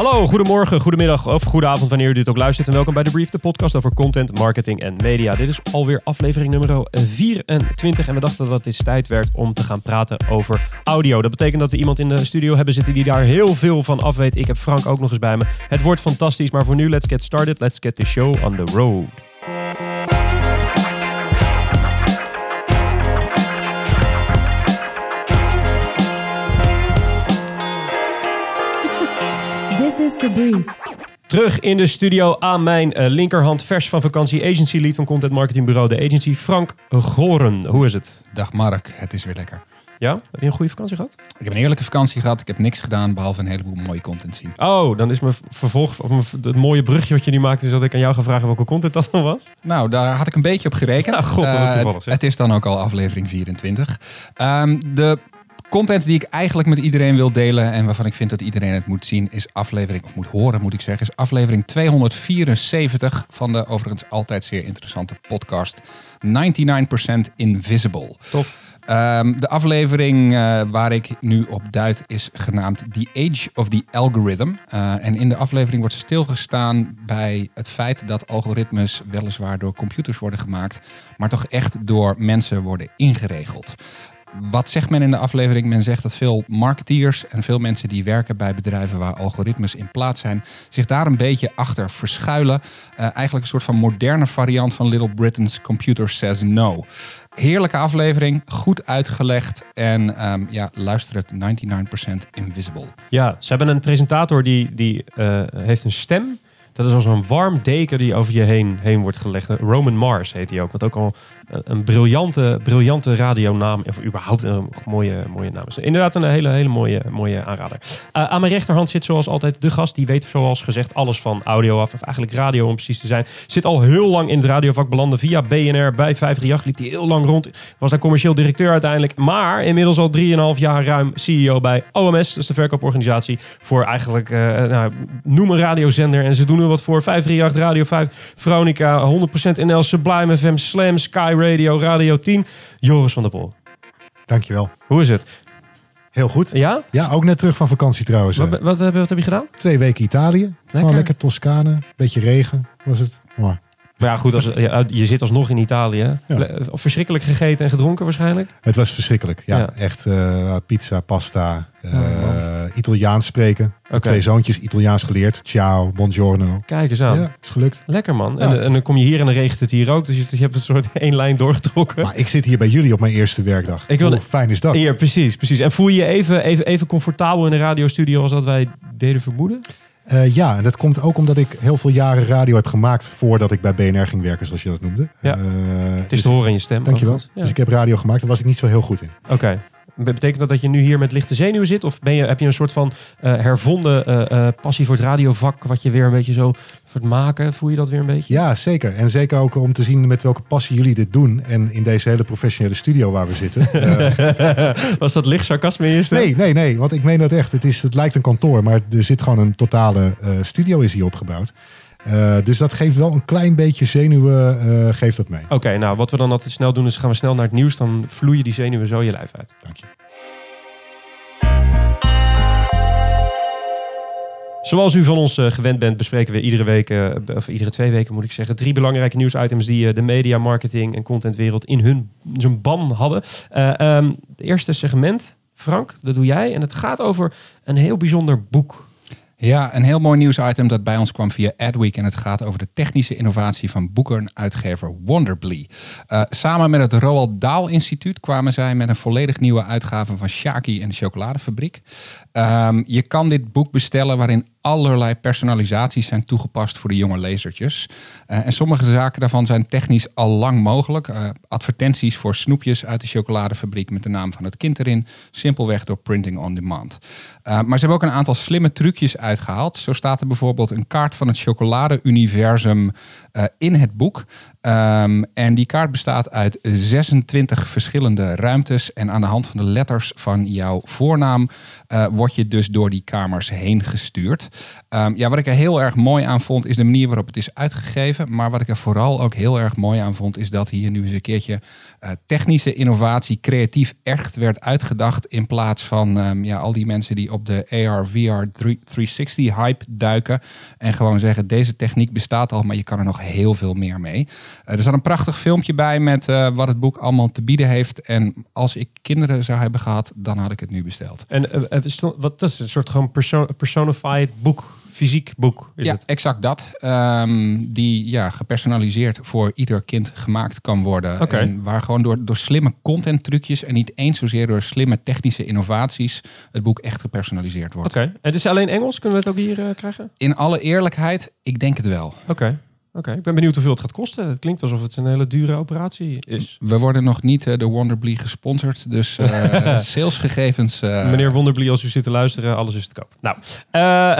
Hallo, goedemorgen, goedemiddag of goedenavond wanneer u dit ook luistert. En welkom bij The Brief, de podcast over content, marketing en media. Dit is alweer aflevering nummer 24. En we dachten dat het tijd werd om te gaan praten over audio. Dat betekent dat we iemand in de studio hebben zitten die daar heel veel van af weet. Ik heb Frank ook nog eens bij me. Het wordt fantastisch, maar voor nu, let's get started. Let's get the show on the road. Terug in de studio aan mijn eh, linkerhand, vers van vakantie, agency lead van content marketing bureau De Agency, Frank Goren. Hoe is het? Dag Mark, het is weer lekker. Ja, heb je een goede vakantie gehad? Ik heb een heerlijke vakantie gehad. Ik heb niks gedaan behalve een heleboel mooie content zien. Oh, dan is mijn vervolg, of mijn- het mooie brugje wat je nu maakt, is dat ik aan jou ga vragen welke content dat dan was. Nou, daar had ik een beetje op gerekend. Ja, god, wat Eh, het is dan ook al aflevering 24. Ehm, de content die ik eigenlijk met iedereen wil delen en waarvan ik vind dat iedereen het moet zien, is aflevering, of moet horen moet ik zeggen, is aflevering 274 van de overigens altijd zeer interessante podcast 99% Invisible. Tof. Ehm, de aflevering eh, waar ik nu op duid is genaamd The Age of the Algorithm. Eh, en in de aflevering wordt stilgestaan bij het feit dat algoritmes weliswaar door computers worden gemaakt, maar toch echt door mensen worden ingeregeld. Wat zegt men in de aflevering? Men zegt dat veel marketeers en veel mensen die werken bij bedrijven waar algoritmes in plaats zijn, zich daar een beetje achter verschuilen. Eh, eigenlijk een soort van moderne variant van Little Britain's Computer Says No. Heerlijke aflevering, goed uitgelegd en ehm, ja, luister het 99% Invisible. Ja, ze hebben een presentator die, die eh, heeft een stem. Dat is als een warm deken die over je heen, heen wordt gelegd. Roman Mars heet hij ook. Wat ook al een, een briljante, briljante radionaam. Of überhaupt een mooie, mooie naam is. Inderdaad een hele, hele mooie, mooie aanrader. Eh, aan mijn rechterhand zit zoals altijd de gast. Die weet zoals gezegd alles van audio af. Of eigenlijk radio om precies te zijn. Zit al heel lang in het radiovak belanden. Via BNR bij 538 liep hij heel lang rond. Was daar commercieel directeur uiteindelijk. Maar inmiddels al 3,5 jaar ruim CEO bij OMS. Dus de verkooporganisatie voor eigenlijk, eh, nou, noem een radiozender. En ze doen er wat voor. 538, Radio 5, Veronica, 100% NL, Sublime FM, Slam, Sky Radio, Radio 10. Joris van der Pol. Dankjewel. Hoe is het? Heel goed. Ja? Ja, ook net terug van vakantie trouwens. Wat, wat, wat, wat heb je gedaan? Twee weken Italië. Lekker. Gewoon lekker Toscane. Beetje regen was het. Mooi. Maar ja, goed, als, ja, je zit alsnog in Italië. Ja. Of verschrikkelijk gegeten en gedronken waarschijnlijk. Het was verschrikkelijk. Ja, Ja. echt eh, pizza, pasta, eh, Oh, Italiaans spreken. Twee zoontjes Italiaans geleerd. Ciao, buongiorno. Kijk eens aan. Ja, is gelukt. Lekker man. En, en dan kom je hier en dan regent het hier ook. Dus je, je hebt een soort één lijn doorgetrokken. Maar ik zit hier bij jullie op mijn eerste werkdag. Ik wilde- Hoe fijn is dat? Ja, precies, precies. En voel je je even, even, even comfortabel in de radiostudio als dat wij deden vermoeden? Eh, ja, en dat komt ook omdat ik heel veel jaren radio heb gemaakt voordat ik bij BNR ging werken, zoals je dat noemde. Ja. Eh, Het is dus- te horen in je stem. Dankjewel. Ja. Dus ik heb radio gemaakt, daar was ik niet zo heel goed in. Oké. Betekent dat dat je nu hier met lichte zenuwen zit? Of ben je, heb je een soort van eh, hervonden eh, eh, passie voor het radiovak... wat je weer een beetje zo voor het maken? Voel je dat weer een beetje? Ja, zeker. En zeker ook om te zien met welke passie jullie dit doen. En in deze hele professionele studio waar we zitten. Was dat licht sarcasme in je stem? nee, nee, nee. Want ik meen dat echt. Het, is, het lijkt een kantoor, maar er zit gewoon een totale studio is hier opgebouwd. Eh, dus dat geeft wel een klein beetje zenuwen, eh, geeft dat mee. Oké, nou wat we dan altijd snel doen is gaan we snel naar het nieuws. Dan vloeien die zenuwen zo je lijf uit. Dank je. Zoals u van ons eh, gewend bent, bespreken we iedere week, of iedere twee weken moet ik zeggen, drie belangrijke nieuwsitems die de media, marketing en contentwereld in hun zijn ban hadden. Eh, ehm, het eerste segment, Frank, dat doe jij. En het gaat over een heel bijzonder boek. Ja, een heel mooi nieuwsitem dat bij ons kwam via Adweek. En het gaat over de technische innovatie van boeker en uitgever Wonderbly. Eh, samen met het Roald Dahl Instituut kwamen zij met een volledig nieuwe uitgave van Shaki en de Chocoladefabriek. Ehm, je kan dit boek bestellen waarin allerlei personalisaties zijn toegepast voor de jonge lezertjes. Eh, en sommige zaken daarvan zijn technisch al lang mogelijk. Eh, advertenties voor snoepjes uit de chocoladefabriek met de naam van het kind erin. Simpelweg door printing on demand. Eh, maar ze hebben ook een aantal slimme trucjes uitgehaald. Zo staat er bijvoorbeeld een kaart van het chocolade-universum in het boek. Ehm, en die kaart bestaat uit 26 verschillende ruimtes. En aan de hand van de letters van jouw voornaam word je dus door die kamers heen gestuurd. Ehm, ja, wat ik er heel erg mooi aan vond, is de manier waarop het is uitgegeven. Maar wat ik er vooral ook heel erg mooi aan vond, is dat hier nu eens een keertje technische innovatie creatief echt werd uitgedacht. In plaats van ehm, ja, al die mensen die op de AR, VR 360 hype duiken. En gewoon zeggen, deze techniek bestaat al, maar je kan er nog heel veel meer mee. Eh, er zat een prachtig filmpje bij met eh, wat het boek allemaal te bieden heeft. En als ik kinderen zou hebben gehad, dan had ik het nu besteld. En eh, eh, wat, dat is een soort gewoon perso personified boek, fysiek boek is ja, het. exact dat. Ehm, die ja, gepersonaliseerd voor ieder kind gemaakt kan worden. En waar gewoon door, door slimme content trucjes en niet eens zozeer door slimme technische innovaties het boek echt gepersonaliseerd wordt. Oké, en het is alleen Engels? Kunnen we het ook hier eh, krijgen? In alle eerlijkheid, ik denk het wel. Oké, oké. Ik ben benieuwd hoeveel het gaat kosten. Het klinkt alsof het een hele dure operatie is. We worden nog niet eh, door Wonderbly gesponsord, dus eh, salesgegevens. eh, Meneer Wonderbly, als u zit te luisteren, alles is te koop. Nou,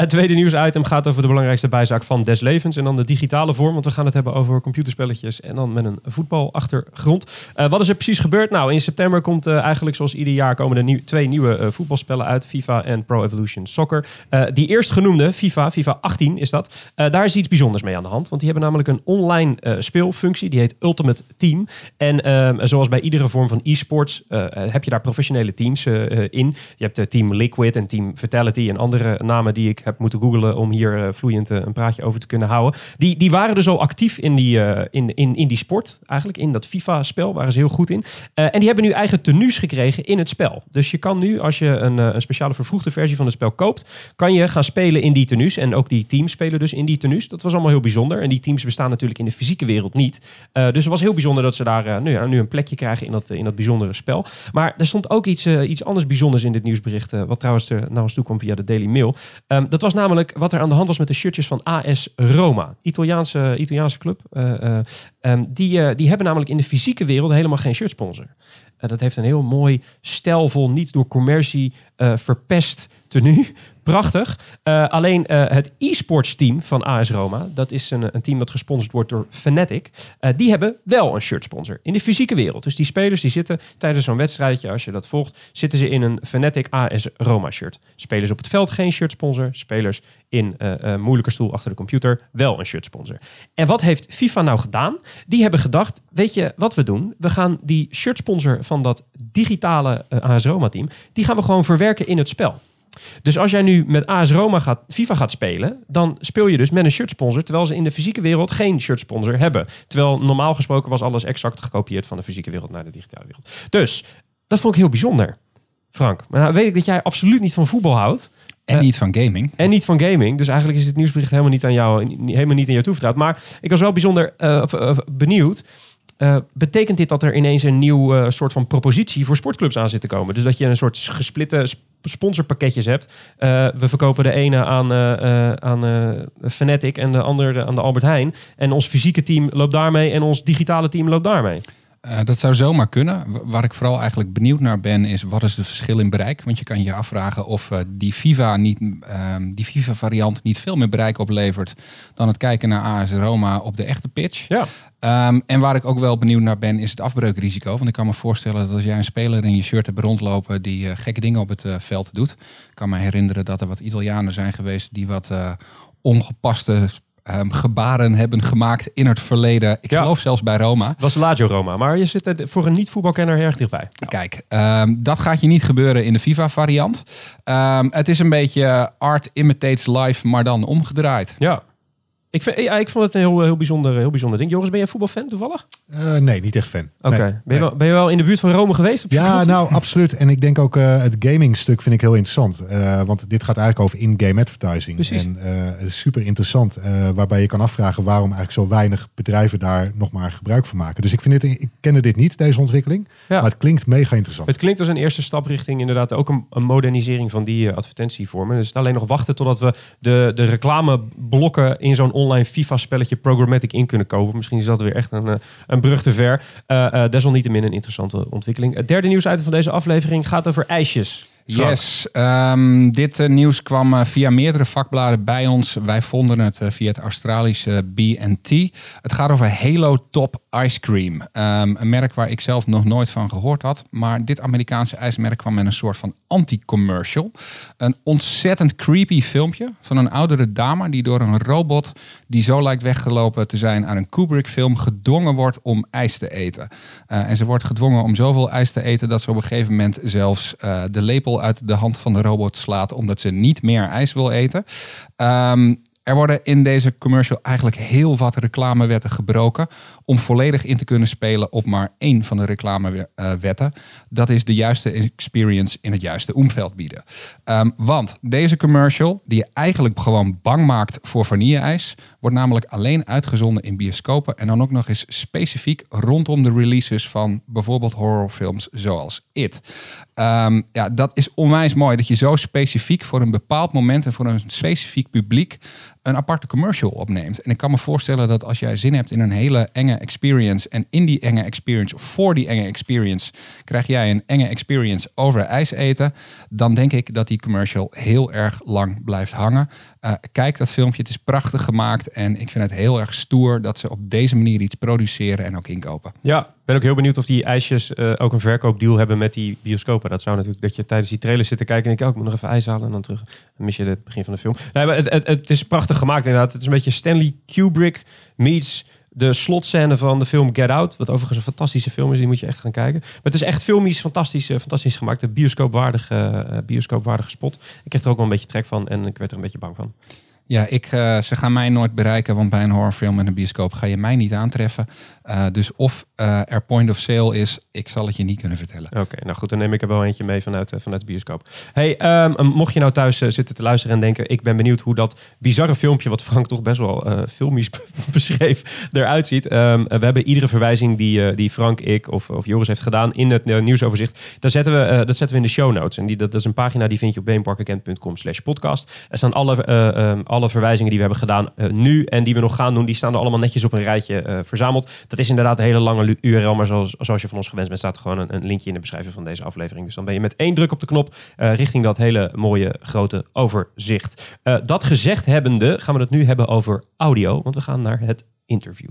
het tweede nieuwsitem gaat over de belangrijkste bijzaak van des levens. En dan de digitale vorm, want we gaan het hebben over computerspelletjes. En dan met een voetbalachtergrond. Wat is er precies gebeurd? Nou, in september komt eigenlijk zoals ieder jaar komen er nieuw, twee nieuwe voetbalspellen uit. FIFA en Pro Evolution Soccer. Die eerstgenoemde, FIFA, FIFA 18 is dat. daar is iets bijzonders mee aan de hand. Want die hebben namelijk een online eh, speelfunctie. Die heet Ultimate Team. En ehm, zoals bij iedere vorm van e-sports eh, heb je daar professionele teams eh, eh, in. Je hebt eh, Team Liquid en Team Vitality en andere namen die ik heb moeten googlen om hier eh, vloeiend eh, een praatje over te kunnen houden. Die, die waren dus al actief in die, eh, in, in, in die sport. Eigenlijk in dat FIFA-spel waren ze heel goed in. Eh, en die hebben nu eigen tenues gekregen in het spel. Dus je kan nu, als je een, eh, een speciale vervroegde versie van het spel koopt, kan je gaan spelen in die tenues. En ook die teams spelen dus in die tenues. Dat was allemaal heel bijzonder. En die teams bestaan natuurlijk in de fysieke wereld niet. Eh, dus het was heel bijzonder dat ze daar eh, nu, nu een plekje krijgen in dat, in dat bijzondere spel. Maar er stond ook iets, eh, iets anders bijzonders in dit nieuwsbericht. eh, wat trouwens er naar ons toe kwam via de Daily Mail. Ehm, dat was namelijk wat er aan de hand was met de shirtjes van AS Roma. Italiaanse, Italiaanse club. Eh, eh, ehm, die, eh, die hebben namelijk in de fysieke wereld helemaal geen shirtsponsor. Eh, dat heeft een heel mooi, stijlvol, niet door commercie eh, verpest tenue. Prachtig. Eh, alleen eh, het e-sports team van AS Roma, dat is een, een team dat gesponsord wordt door Fnatic. eh, die hebben wel een shirtsponsor in de fysieke wereld. Dus die spelers die zitten tijdens zo'n wedstrijdje, als je dat volgt, zitten ze in een Fnatic AS Roma shirt. Spelers op het veld geen shirtsponsor. Spelers in eh, moeilijke stoel achter de computer wel een shirtsponsor. En wat heeft FIFA nou gedaan? Die hebben gedacht, weet je wat we doen? We gaan die shirtsponsor van dat digitale AS Roma team, die gaan we gewoon verwerken in het spel. Dus als jij nu met AS Roma gaat, FIFA gaat spelen, dan speel je dus met een shirtsponsor, terwijl ze in de fysieke wereld geen shirtsponsor hebben. Terwijl normaal gesproken was alles exact gekopieerd van de fysieke wereld naar de digitale wereld. Dus dat vond ik heel bijzonder, Frank. Maar nou weet ik dat jij absoluut niet van voetbal houdt. en eh, niet van gaming. En niet van gaming. Dus eigenlijk is dit nieuwsbericht helemaal niet aan jou, helemaal niet aan jou toevertrouwd. Maar ik was wel bijzonder eh, of benieuwd. Eh, betekent dit dat er ineens een nieuw eh, soort van propositie voor sportclubs aan zit te komen? Dus dat je een soort gesplitte sp- sponsorpakketjes hebt. Eh, we verkopen de ene aan, aan Fnatic en de andere aan de Albert Heijn. En ons fysieke team loopt daarmee en ons digitale team loopt daarmee. Eh, dat zou zomaar kunnen. Waar ik vooral eigenlijk benieuwd naar ben, is wat is het verschil in bereik? Want je kan je afvragen of eh, die FIFA niet, ehm, die FIFA variant niet veel meer bereik oplevert dan het kijken naar AS Roma op de echte pitch. Ja. Ehm, en waar ik ook wel benieuwd naar ben, is het afbreukrisico. Want ik kan me voorstellen dat als jij een speler in je shirt hebt rondlopen die eh, gekke dingen op het veld doet. Ik kan me herinneren dat er wat Italianen zijn geweest die wat ongepaste ehm, gebaren hebben gemaakt in het verleden. Ik Ja. geloof zelfs bij Roma. Het was Lazio Roma. Maar je zit er voor een niet-voetbalkenner erg dichtbij. Kijk, ehm, dat gaat je niet gebeuren in de FIFA-variant. Ehm, het is een beetje art imitates life, maar dan omgedraaid. Ja. Ik, vind, ja, ik vond het een heel, heel, bijzonder, heel bijzonder ding. Joris, ben jij voetbalfan toevallig? Eh, nee, niet echt fan. Oké. Nee, ben, je wel, ben je wel in de buurt van Rome geweest? Op Ja, nou absoluut. En ik denk ook eh, het gaming stuk vind ik heel interessant. Eh, want dit gaat eigenlijk over in-game advertising. Precies. En super interessant. waarbij je kan afvragen waarom eigenlijk zo weinig bedrijven daar nog maar gebruik van maken. Dus ik, vind dit, ik kende dit niet, deze ontwikkeling. Ja. Maar het klinkt mega interessant. Het klinkt als een eerste stap richting inderdaad ook een, een modernisering van die advertentievormen. Dus het is alleen nog wachten totdat we de, de reclameblokken in zo'n online FIFA-spelletje programmatic in kunnen kopen. Misschien is dat weer echt een, eh, een brug te ver. Eh, eh, desalniettemin een interessante ontwikkeling. Het derde nieuwsitem van deze aflevering gaat over ijsjes. Yes, ehm, dit eh, nieuws kwam eh, via meerdere vakbladen bij ons. Wij vonden het eh, via het Australische B&T. Het gaat over Halo Top Ice Cream. Ehm, een merk waar ik zelf nog nooit van gehoord had. Maar dit Amerikaanse ijsmerk kwam met een soort van anti-commercial. Een ontzettend creepy filmpje van een oudere dame... die door een robot die zo lijkt weggelopen te zijn aan een Kubrick-film... gedwongen wordt om ijs te eten. en ze wordt gedwongen om zoveel ijs te eten... dat ze op een gegeven moment zelfs de lepel uit de hand van de robot slaat omdat ze niet meer ijs wil eten. Ehm, er worden in deze commercial eigenlijk heel wat reclamewetten gebroken om volledig in te kunnen spelen op maar één van de reclamewetten. Dat is de juiste experience in het juiste omveld bieden. Ehm, want deze commercial, die je eigenlijk gewoon bang maakt voor vanille-ijs, wordt namelijk alleen uitgezonden in bioscopen en dan ook nog eens specifiek rondom de releases van bijvoorbeeld horrorfilms zoals It. Ehm, ja, dat is onwijs mooi dat je zo specifiek voor een bepaald moment en voor een specifiek publiek een aparte commercial opneemt. En ik kan me voorstellen dat als jij zin hebt in een hele enge experience en in die enge experience, voor die enge experience, krijg jij een enge experience over ijs eten, dan denk ik dat die commercial heel erg lang blijft hangen. Uh, kijk dat filmpje, het is prachtig gemaakt en ik vind het heel erg stoer dat ze op deze manier iets produceren en ook inkopen. Ja, ben ook heel benieuwd of die ijsjes uh, ook een verkoopdeal hebben met die bioscopen. Dat zou natuurlijk dat je tijdens die trailer zit te kijken en ik, oh, ik moet nog even ijs halen en dan terug. Dan mis je het begin van de film. Nee, het, het, het is prachtig gemaakt inderdaad. Het is een beetje Stanley Kubrick meets de slotscène van de film Get Out. Wat overigens een fantastische film is, die moet je echt gaan kijken. Maar het is echt filmisch fantastisch, uh, fantastisch gemaakt. Een bioscoopwaardige, uh, bioscoopwaardige spot. Ik kreeg er ook wel een beetje trek van en ik werd er een beetje bang van. Ja, ik, uh, ze gaan mij nooit bereiken, want bij een horrorfilm en een bioscoop ga je mij niet aantreffen. Uh, dus of uh, er point of sale is, ik zal het je niet kunnen vertellen. Oké, nou goed, dan neem ik er wel eentje mee vanuit, vanuit de bioscoop. Hey, um, mocht je nou thuis zitten te luisteren en denken, ik ben benieuwd hoe dat bizarre filmpje, wat Frank toch best wel filmisch beschreef, eruit ziet. Um, we hebben iedere verwijzing die, die Frank, ik of, of Joris heeft gedaan in het nieuwsoverzicht. Daar zetten we, dat zetten we in de show notes. En die, dat, is een pagina die vind je op beenparkagent.com slash podcast. Er staan alle, um, alle verwijzingen die we hebben gedaan uh, nu en die we nog gaan doen, die staan er allemaal netjes op een rijtje uh, verzameld. Dat is inderdaad een hele lange URL, maar zoals, zoals je van ons gewend bent, staat er gewoon een, een, linkje in de beschrijving van deze aflevering. Dus dan ben je met één druk op de knop uh, richting dat hele mooie grote overzicht. dat gezegd hebbende, gaan we het nu hebben over audio, want we gaan naar het interview.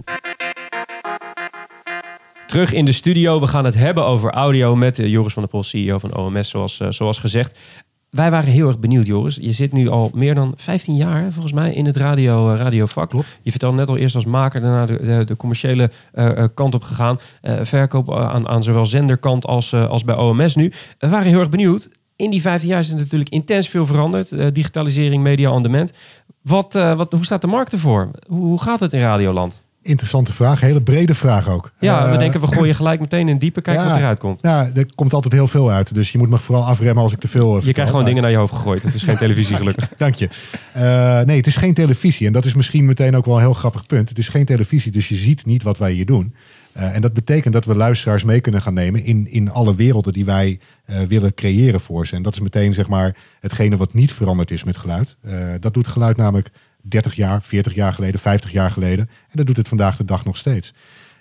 Terug in de studio. We gaan het hebben over audio met Joris van der Pol, CEO van OMS, zoals, zoals gezegd wij waren heel erg benieuwd, Joris. Je zit nu al meer dan 15 jaar, volgens mij, in het radio, uh, radiovak. Klopt. Je vertelde net al eerst als maker, daarna de, de, de commerciële uh, kant op gegaan. Uh, verkoop aan, aan zowel zenderkant als, als bij OMS nu. We waren heel erg benieuwd. In die 15 jaar is er natuurlijk intens veel veranderd. digitalisering, media on demand. Wat, wat, hoe staat de markt ervoor? Hoe, hoe gaat het in Radioland? Interessante vraag, hele brede vraag ook. Ja, we uh, denken we gooien gelijk meteen in diepe, kijken ja, wat eruit komt. Ja, er komt altijd heel veel uit. Dus je moet me vooral afremmen als ik te veel. Uh, je krijgt gewoon dingen naar je hoofd gegooid. Het is geen televisie, gelukkig. Dank je. Uh, nee, het is geen televisie. En dat is misschien meteen ook wel een heel grappig punt. Het is geen televisie, dus je ziet niet wat wij hier doen. En dat betekent dat we luisteraars mee kunnen gaan nemen in, in alle werelden die wij willen creëren voor ze. En dat is meteen zeg maar hetgene wat niet veranderd is met geluid. Dat doet geluid namelijk 30 jaar, 40 jaar geleden, 50 jaar geleden. En dat doet het vandaag de dag nog steeds.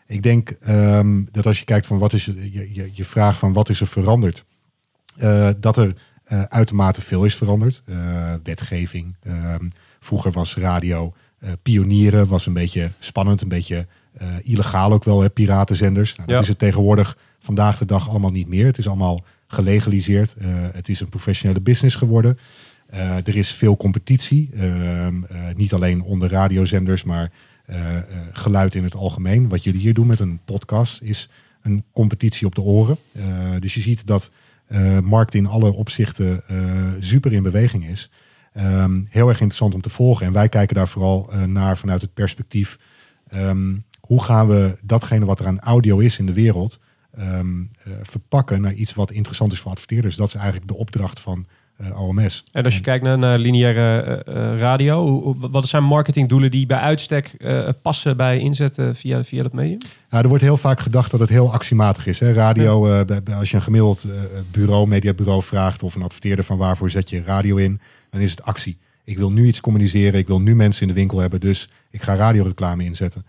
Ik denk um, dat als je kijkt van wat is je, je, je vraag van wat is er veranderd, uh, dat er uh, uitermate veel is veranderd. Uh, wetgeving. Um, vroeger was radio pionieren, was een beetje spannend, een beetje illegaal ook wel, hè, piratenzenders. Nou, dat ja. is het tegenwoordig vandaag de dag allemaal niet meer. Het is allemaal gelegaliseerd. het is een professionele business geworden. Uh, er is veel competitie, uh, uh, niet alleen onder radiozenders, maar geluid in het algemeen. Wat jullie hier doen met een podcast is een competitie op de oren. dus je ziet dat markt in alle opzichten super in beweging is. Um, heel erg interessant om te volgen. En wij kijken daar vooral naar vanuit het perspectief. Um, hoe gaan we datgene wat er aan audio is in de wereld verpakken naar iets wat interessant is voor adverteerders? Dat is eigenlijk de opdracht van uh, OMS. En als je kijkt naar, naar lineaire uh, radio, hoe, wat zijn marketingdoelen die bij uitstek passen bij inzet via, via dat medium? Ja, er wordt heel vaak gedacht dat het heel actiematig is. Hè? Radio, ja. als je een gemiddeld bureau, mediabureau vraagt of een adverteerder van waarvoor zet je radio in, dan is het actie. Ik wil nu iets communiceren, ik wil nu mensen in de winkel hebben, dus ik ga radioreclame inzetten.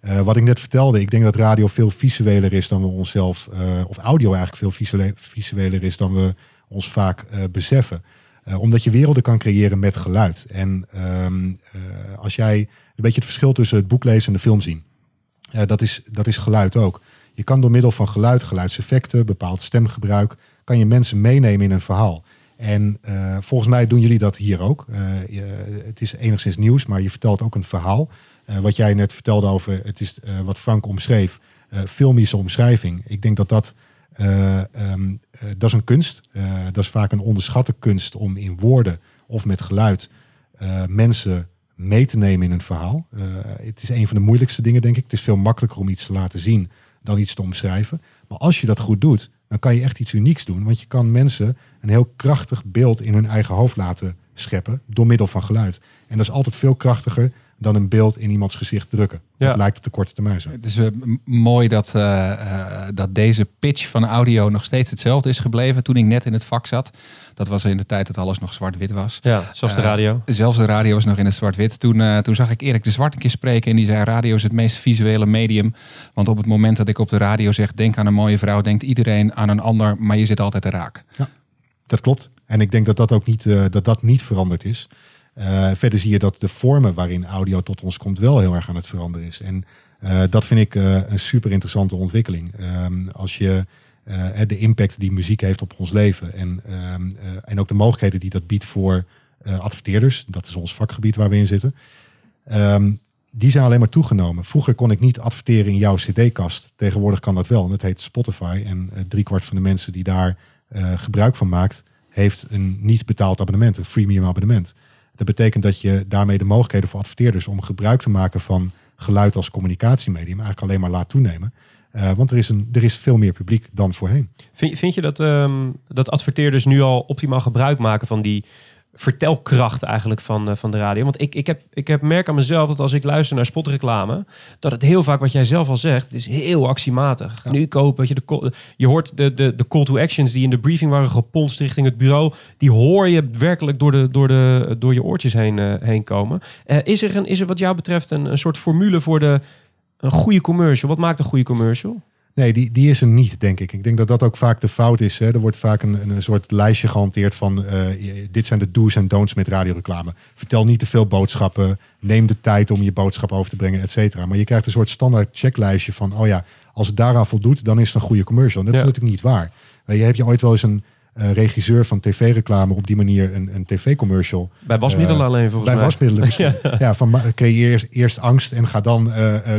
Uh, wat ik net vertelde, ik denk dat radio veel visueler is dan we onszelf, uh, of audio eigenlijk veel visueler is dan we ons vaak eh, beseffen. Eh, omdat je werelden kan creëren met geluid. En ehm, eh, als jij een beetje het verschil tussen het boek lezen en de film zien. Dat, is, dat is geluid ook. Je kan door middel van geluid, geluidseffecten, bepaald stemgebruik, kan je mensen meenemen in een verhaal. En volgens mij doen jullie dat hier ook. Je- het is enigszins nieuws, maar je vertelt ook een verhaal. Wat jij net vertelde over, het is wat Frank omschreef, filmische omschrijving. Ik denk dat dat, eh, ehm, eh, dat is een kunst. Eh, dat is vaak een onderschatte kunst om in woorden of met geluid mensen mee te nemen in een verhaal. Het is een van de moeilijkste dingen, denk ik. Het is veel makkelijker om iets te laten zien dan iets te omschrijven. Maar als je dat goed doet, dan kan je echt iets unieks doen. Want je kan mensen een heel krachtig beeld in hun eigen hoofd laten scheppen door middel van geluid. En dat is altijd veel krachtiger dan een beeld in iemands gezicht drukken. Ja. Dat lijkt op de korte termijn zo. Het is eh, mooi dat, eh, eh, dat deze pitch van audio nog steeds hetzelfde is gebleven toen ik net in het vak zat. Dat was in de tijd dat alles nog zwart-wit was. Ja, zoals de radio. Zelfs de radio was nog in het zwart-wit. Toen, eh, toen zag ik Erik de Zwart een keer spreken en die zei: Radio is het meest visuele medium. Want op het moment dat ik op de radio zeg: Denk aan een mooie vrouw, denkt iedereen aan een ander, maar je zit altijd te raak. Dat klopt. En ik denk dat dat ook niet, eh, dat dat niet veranderd is. Eh, verder zie je dat de vormen waarin audio tot ons komt wel heel erg aan het veranderen is. En eh, dat vind ik eh, een super interessante ontwikkeling. Ehm, als je de impact die muziek heeft op ons leven en, ehm, eh, en ook de mogelijkheden die dat biedt voor adverteerders, dat is ons vakgebied waar we in zitten, ehm, die zijn alleen maar toegenomen. Vroeger kon ik niet adverteren in jouw cd-kast. Tegenwoordig kan dat wel. En dat heet Spotify. En driekwart van de mensen die daar gebruik van maakt, heeft een niet betaald abonnement, een freemium abonnement. Dat betekent dat je daarmee de mogelijkheden voor adverteerders om gebruik te maken van geluid als communicatiemedium eigenlijk alleen maar laat toenemen. Eh, want er is, een, er is veel meer publiek dan voorheen. Vind, vind je dat, ehm, dat adverteerders nu al optimaal gebruik maken van die vertelkracht eigenlijk van, eh, van de radio? Want ik, ik, heb, ik heb merk aan mezelf dat als ik luister naar spotreclame, dat het heel vaak wat jij zelf al zegt, het is heel actiematig. Nu kopen, je, de, je hoort de, de, de call to actions die in de briefing waren geponst richting het bureau, die hoor je werkelijk door, de, door, de, door je oortjes heen, eh, heen komen. Eh, is, er een, is er wat jou betreft een, een soort formule voor de, een goede commercial? Wat maakt een goede commercial? Nee, die, die is er niet, denk ik. Ik denk dat dat ook vaak de fout is. Hè. Er wordt vaak een, een soort lijstje gehanteerd van... eh, dit zijn de do's en don'ts met radioreclame. Vertel niet te veel boodschappen. Neem de tijd om je boodschap over te brengen, et cetera. Maar je krijgt een soort standaard checklijstje van... oh ja, als het daaraan voldoet, dan is het een goede commercial. En dat Ja. is natuurlijk niet waar. Je, heb je ooit wel eens een eh, regisseur van tv-reclame... op die manier een, een tv-commercial... Bij wasmiddelen Eh, alleen volgens bij mij. wasmiddelen misschien. ja. van creëer eerst, angst en ga dan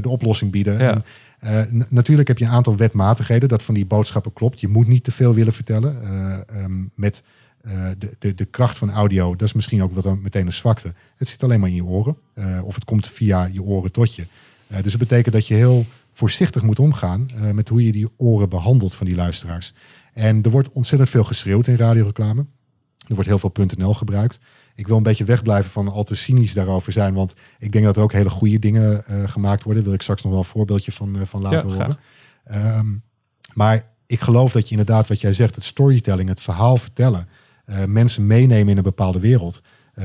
de oplossing bieden. Ja. En, eh, natuurlijk heb je een aantal wetmatigheden dat van die boodschappen klopt. Je moet niet te veel willen vertellen. Eh, ehm, met eh, de, de, de kracht van audio, dat is misschien ook wel dan meteen een zwakte. Het zit alleen maar in je oren. Of het komt via je oren tot je. Dus dat betekent dat je heel voorzichtig moet omgaan met hoe je die oren behandelt van die luisteraars. En er wordt ontzettend veel geschreeuwd in radioreclame. Er wordt heel veel .nl gebruikt. Ik wil een beetje wegblijven van al te cynisch daarover zijn. Want ik denk dat er ook hele goede dingen eh, gemaakt worden. Daar wil ik straks nog wel een voorbeeldje van, eh, van laten Ja, horen. Ehm, maar ik geloof dat je inderdaad wat jij zegt, het storytelling, het verhaal vertellen, eh, mensen meenemen in een bepaalde wereld,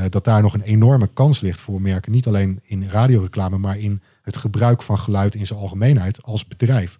dat daar nog een enorme kans ligt voor merken. Niet alleen in radioreclame, maar in het gebruik van geluid in zijn algemeenheid als bedrijf.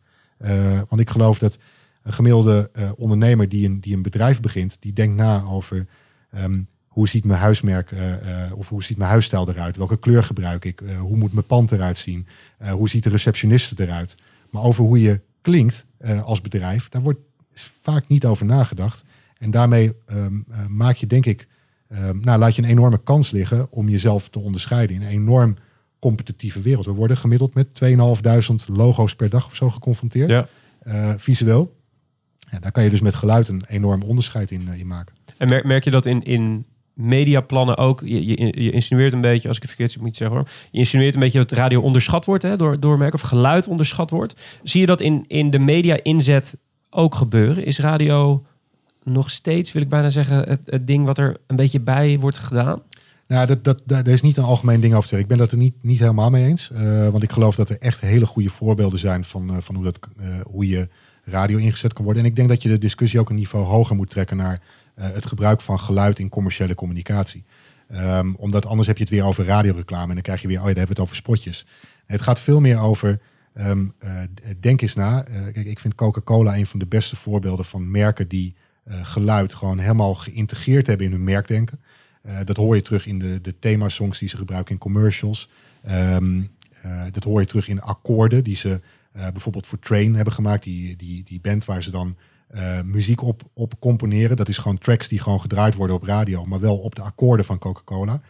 Want ik geloof dat een gemiddelde ondernemer die een, die een bedrijf begint, die denkt na over ehm, hoe ziet mijn huismerk eh, eh, of hoe ziet mijn huisstijl eruit? Welke kleur gebruik ik? Eh, hoe moet mijn pand eruit zien? Hoe ziet de receptioniste eruit? Maar over hoe je klinkt als bedrijf, daar wordt vaak niet over nagedacht. En daarmee ehm, eh, maak je, denk ik, ehm, nou, laat je een enorme kans liggen om jezelf te onderscheiden in een enorm competitieve wereld. We worden gemiddeld met 2.500 logo's per dag of zo geconfronteerd, Ja. visueel. Ja, daar kan je dus met geluid een enorm onderscheid in, in maken. En merk, merk je dat in, in mediaplannen ook? Je, je, insinueert een beetje, als ik het verkeerd moet zeggen hoor. Je insinueert een beetje dat radio onderschat wordt hè, door, door merken, of geluid onderschat wordt. Zie je dat in, in de media inzet ook gebeuren? Is radio nog steeds, wil ik bijna zeggen, het, het ding wat er een beetje bij wordt gedaan? Nou, dat, dat, daar is niet een algemeen ding over te zeggen. Ik ben dat er niet, niet helemaal mee eens. Eh, want ik geloof dat er echt hele goede voorbeelden zijn van, eh, van hoe, dat, eh, hoe je radio ingezet kan worden. En ik denk dat je de discussie ook een niveau hoger moet trekken naar het gebruik van geluid in commerciële communicatie. Ehm, omdat anders heb je het weer over radioreclame en dan krijg je weer, oh ja, dan hebben we het over spotjes. Het gaat veel meer over, ehm, eh, denk eens na. Eh, kijk, ik vind Coca-Cola een van de beste voorbeelden van merken die eh, geluid gewoon helemaal geïntegreerd hebben in hun merkdenken. Eh, dat hoor je terug in de, de themasongs die ze gebruiken in commercials. Ehm, eh, dat hoor je terug in akkoorden die ze eh, bijvoorbeeld voor Train hebben gemaakt. Die, die, die band waar ze dan eh, muziek op, op componeren. Dat is gewoon tracks die gewoon gedraaid worden op radio, maar wel op de akkoorden van Coca-Cola.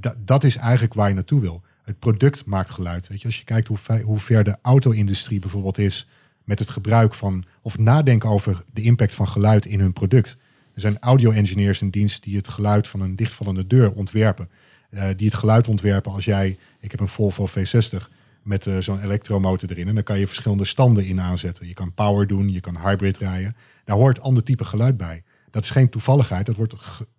Da- dat is eigenlijk waar je naartoe wil. Het product maakt geluid. Weet je, als je kijkt hoe, hoe ver de auto-industrie bijvoorbeeld is met het gebruik van of nadenken over de impact van geluid in hun product. Er zijn audio-engineers in dienst die het geluid van een dichtvallende deur ontwerpen. Eh, die het geluid ontwerpen als jij, ik heb een Volvo V60 met eh, zo'n elektromotor erin. En dan kan je verschillende standen in aanzetten. Je kan power doen, je kan hybrid rijden. Daar hoort ander type geluid bij. Dat is geen toevalligheid, dat wordt,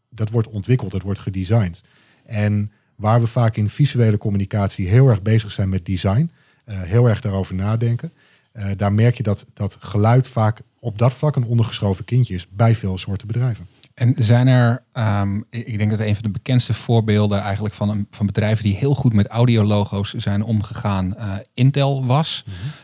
dat wordt ontwikkeld, dat wordt gedesigned. En waar we vaak in visuele communicatie heel erg bezig zijn met design, eh, heel erg daarover nadenken, eh, daar merk je dat, dat geluid vaak op dat vlak een ondergeschoven kindje is bij veel soorten bedrijven. En zijn er, ehm, ik denk dat een van de bekendste voorbeelden eigenlijk van, een, van bedrijven die heel goed met audiologo's zijn omgegaan, eh, Intel was.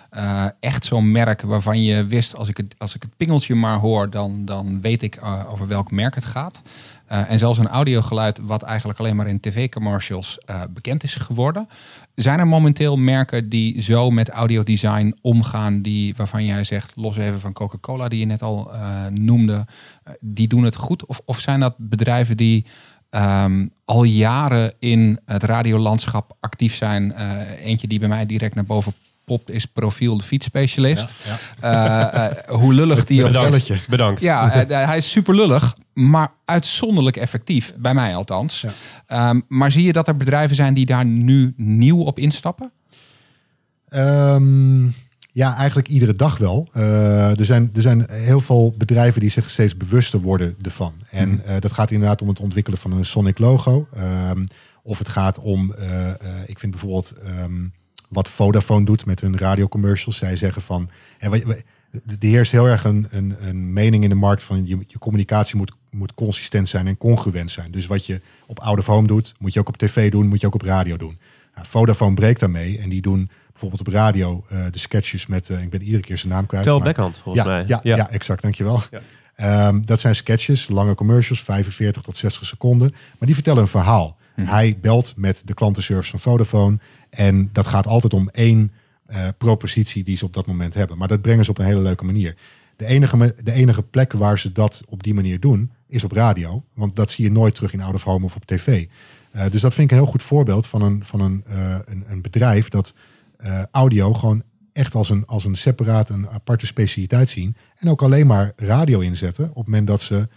Eh, echt zo'n merk waarvan je wist, als ik het, als ik het pingeltje maar hoor, dan, dan weet ik eh, over welk merk het gaat. Eh, en zelfs een audiogeluid wat eigenlijk alleen maar in tv-commercials eh, bekend is geworden. Zijn er momenteel merken die zo met audiodesign omgaan, die, waarvan jij zegt, los even van Coca-Cola die je net al eh, noemde, die doen het goed? Of, of zijn dat bedrijven die ehm, al jaren in het radiolandschap actief zijn? Eentje die bij mij direct naar boven popt is Profiel, de fietsspecialist. Eh, eh, hoe lullig die ook Bedankt. Bedankt. ja, eh, hij is super lullig, maar uitzonderlijk effectief. Bij mij althans. Ja. Ehm, maar zie je dat er bedrijven zijn die daar nu nieuw op instappen? Ehm, ja, eigenlijk iedere dag wel. Eh, er, zijn, er zijn heel veel bedrijven die zich steeds bewuster worden ervan. En eh, dat gaat inderdaad om het ontwikkelen van een Sonic logo. Ehm, of het gaat om, eh, eh, ik vind bijvoorbeeld ehm, wat Vodafone doet met hun radiocommercials. Zij zeggen van, er heerst heel erg een, een, een mening in de markt van je, je communicatie moet, moet consistent zijn en congruent zijn. Dus wat je op out of home doet, moet je ook op tv doen, moet je ook op radio doen. Nou, Vodafone breekt daarmee en die doen bijvoorbeeld op radio eh, de sketches met, eh, ik ben iedere keer zijn naam kwijt. Tel Backhand, volgens ja, mij. Ja, ja. exact, dankjewel. Ehm, dat zijn sketches, lange commercials, 45 tot 60 seconden. Maar die vertellen een verhaal. Hij belt met de klantenservice van Vodafone. En dat gaat altijd om één eh, propositie die ze op dat moment hebben. Maar dat brengen ze op een hele leuke manier. De enige, de enige plek waar ze dat op die manier doen, is op radio. Want dat zie je nooit terug in Out of Home of op tv. Eh, dus dat vind ik een heel goed voorbeeld van een, van een, eh, een, een bedrijf dat audio gewoon echt als een, als een separaat, een aparte specialiteit zien. En ook alleen maar radio inzetten op het moment dat ze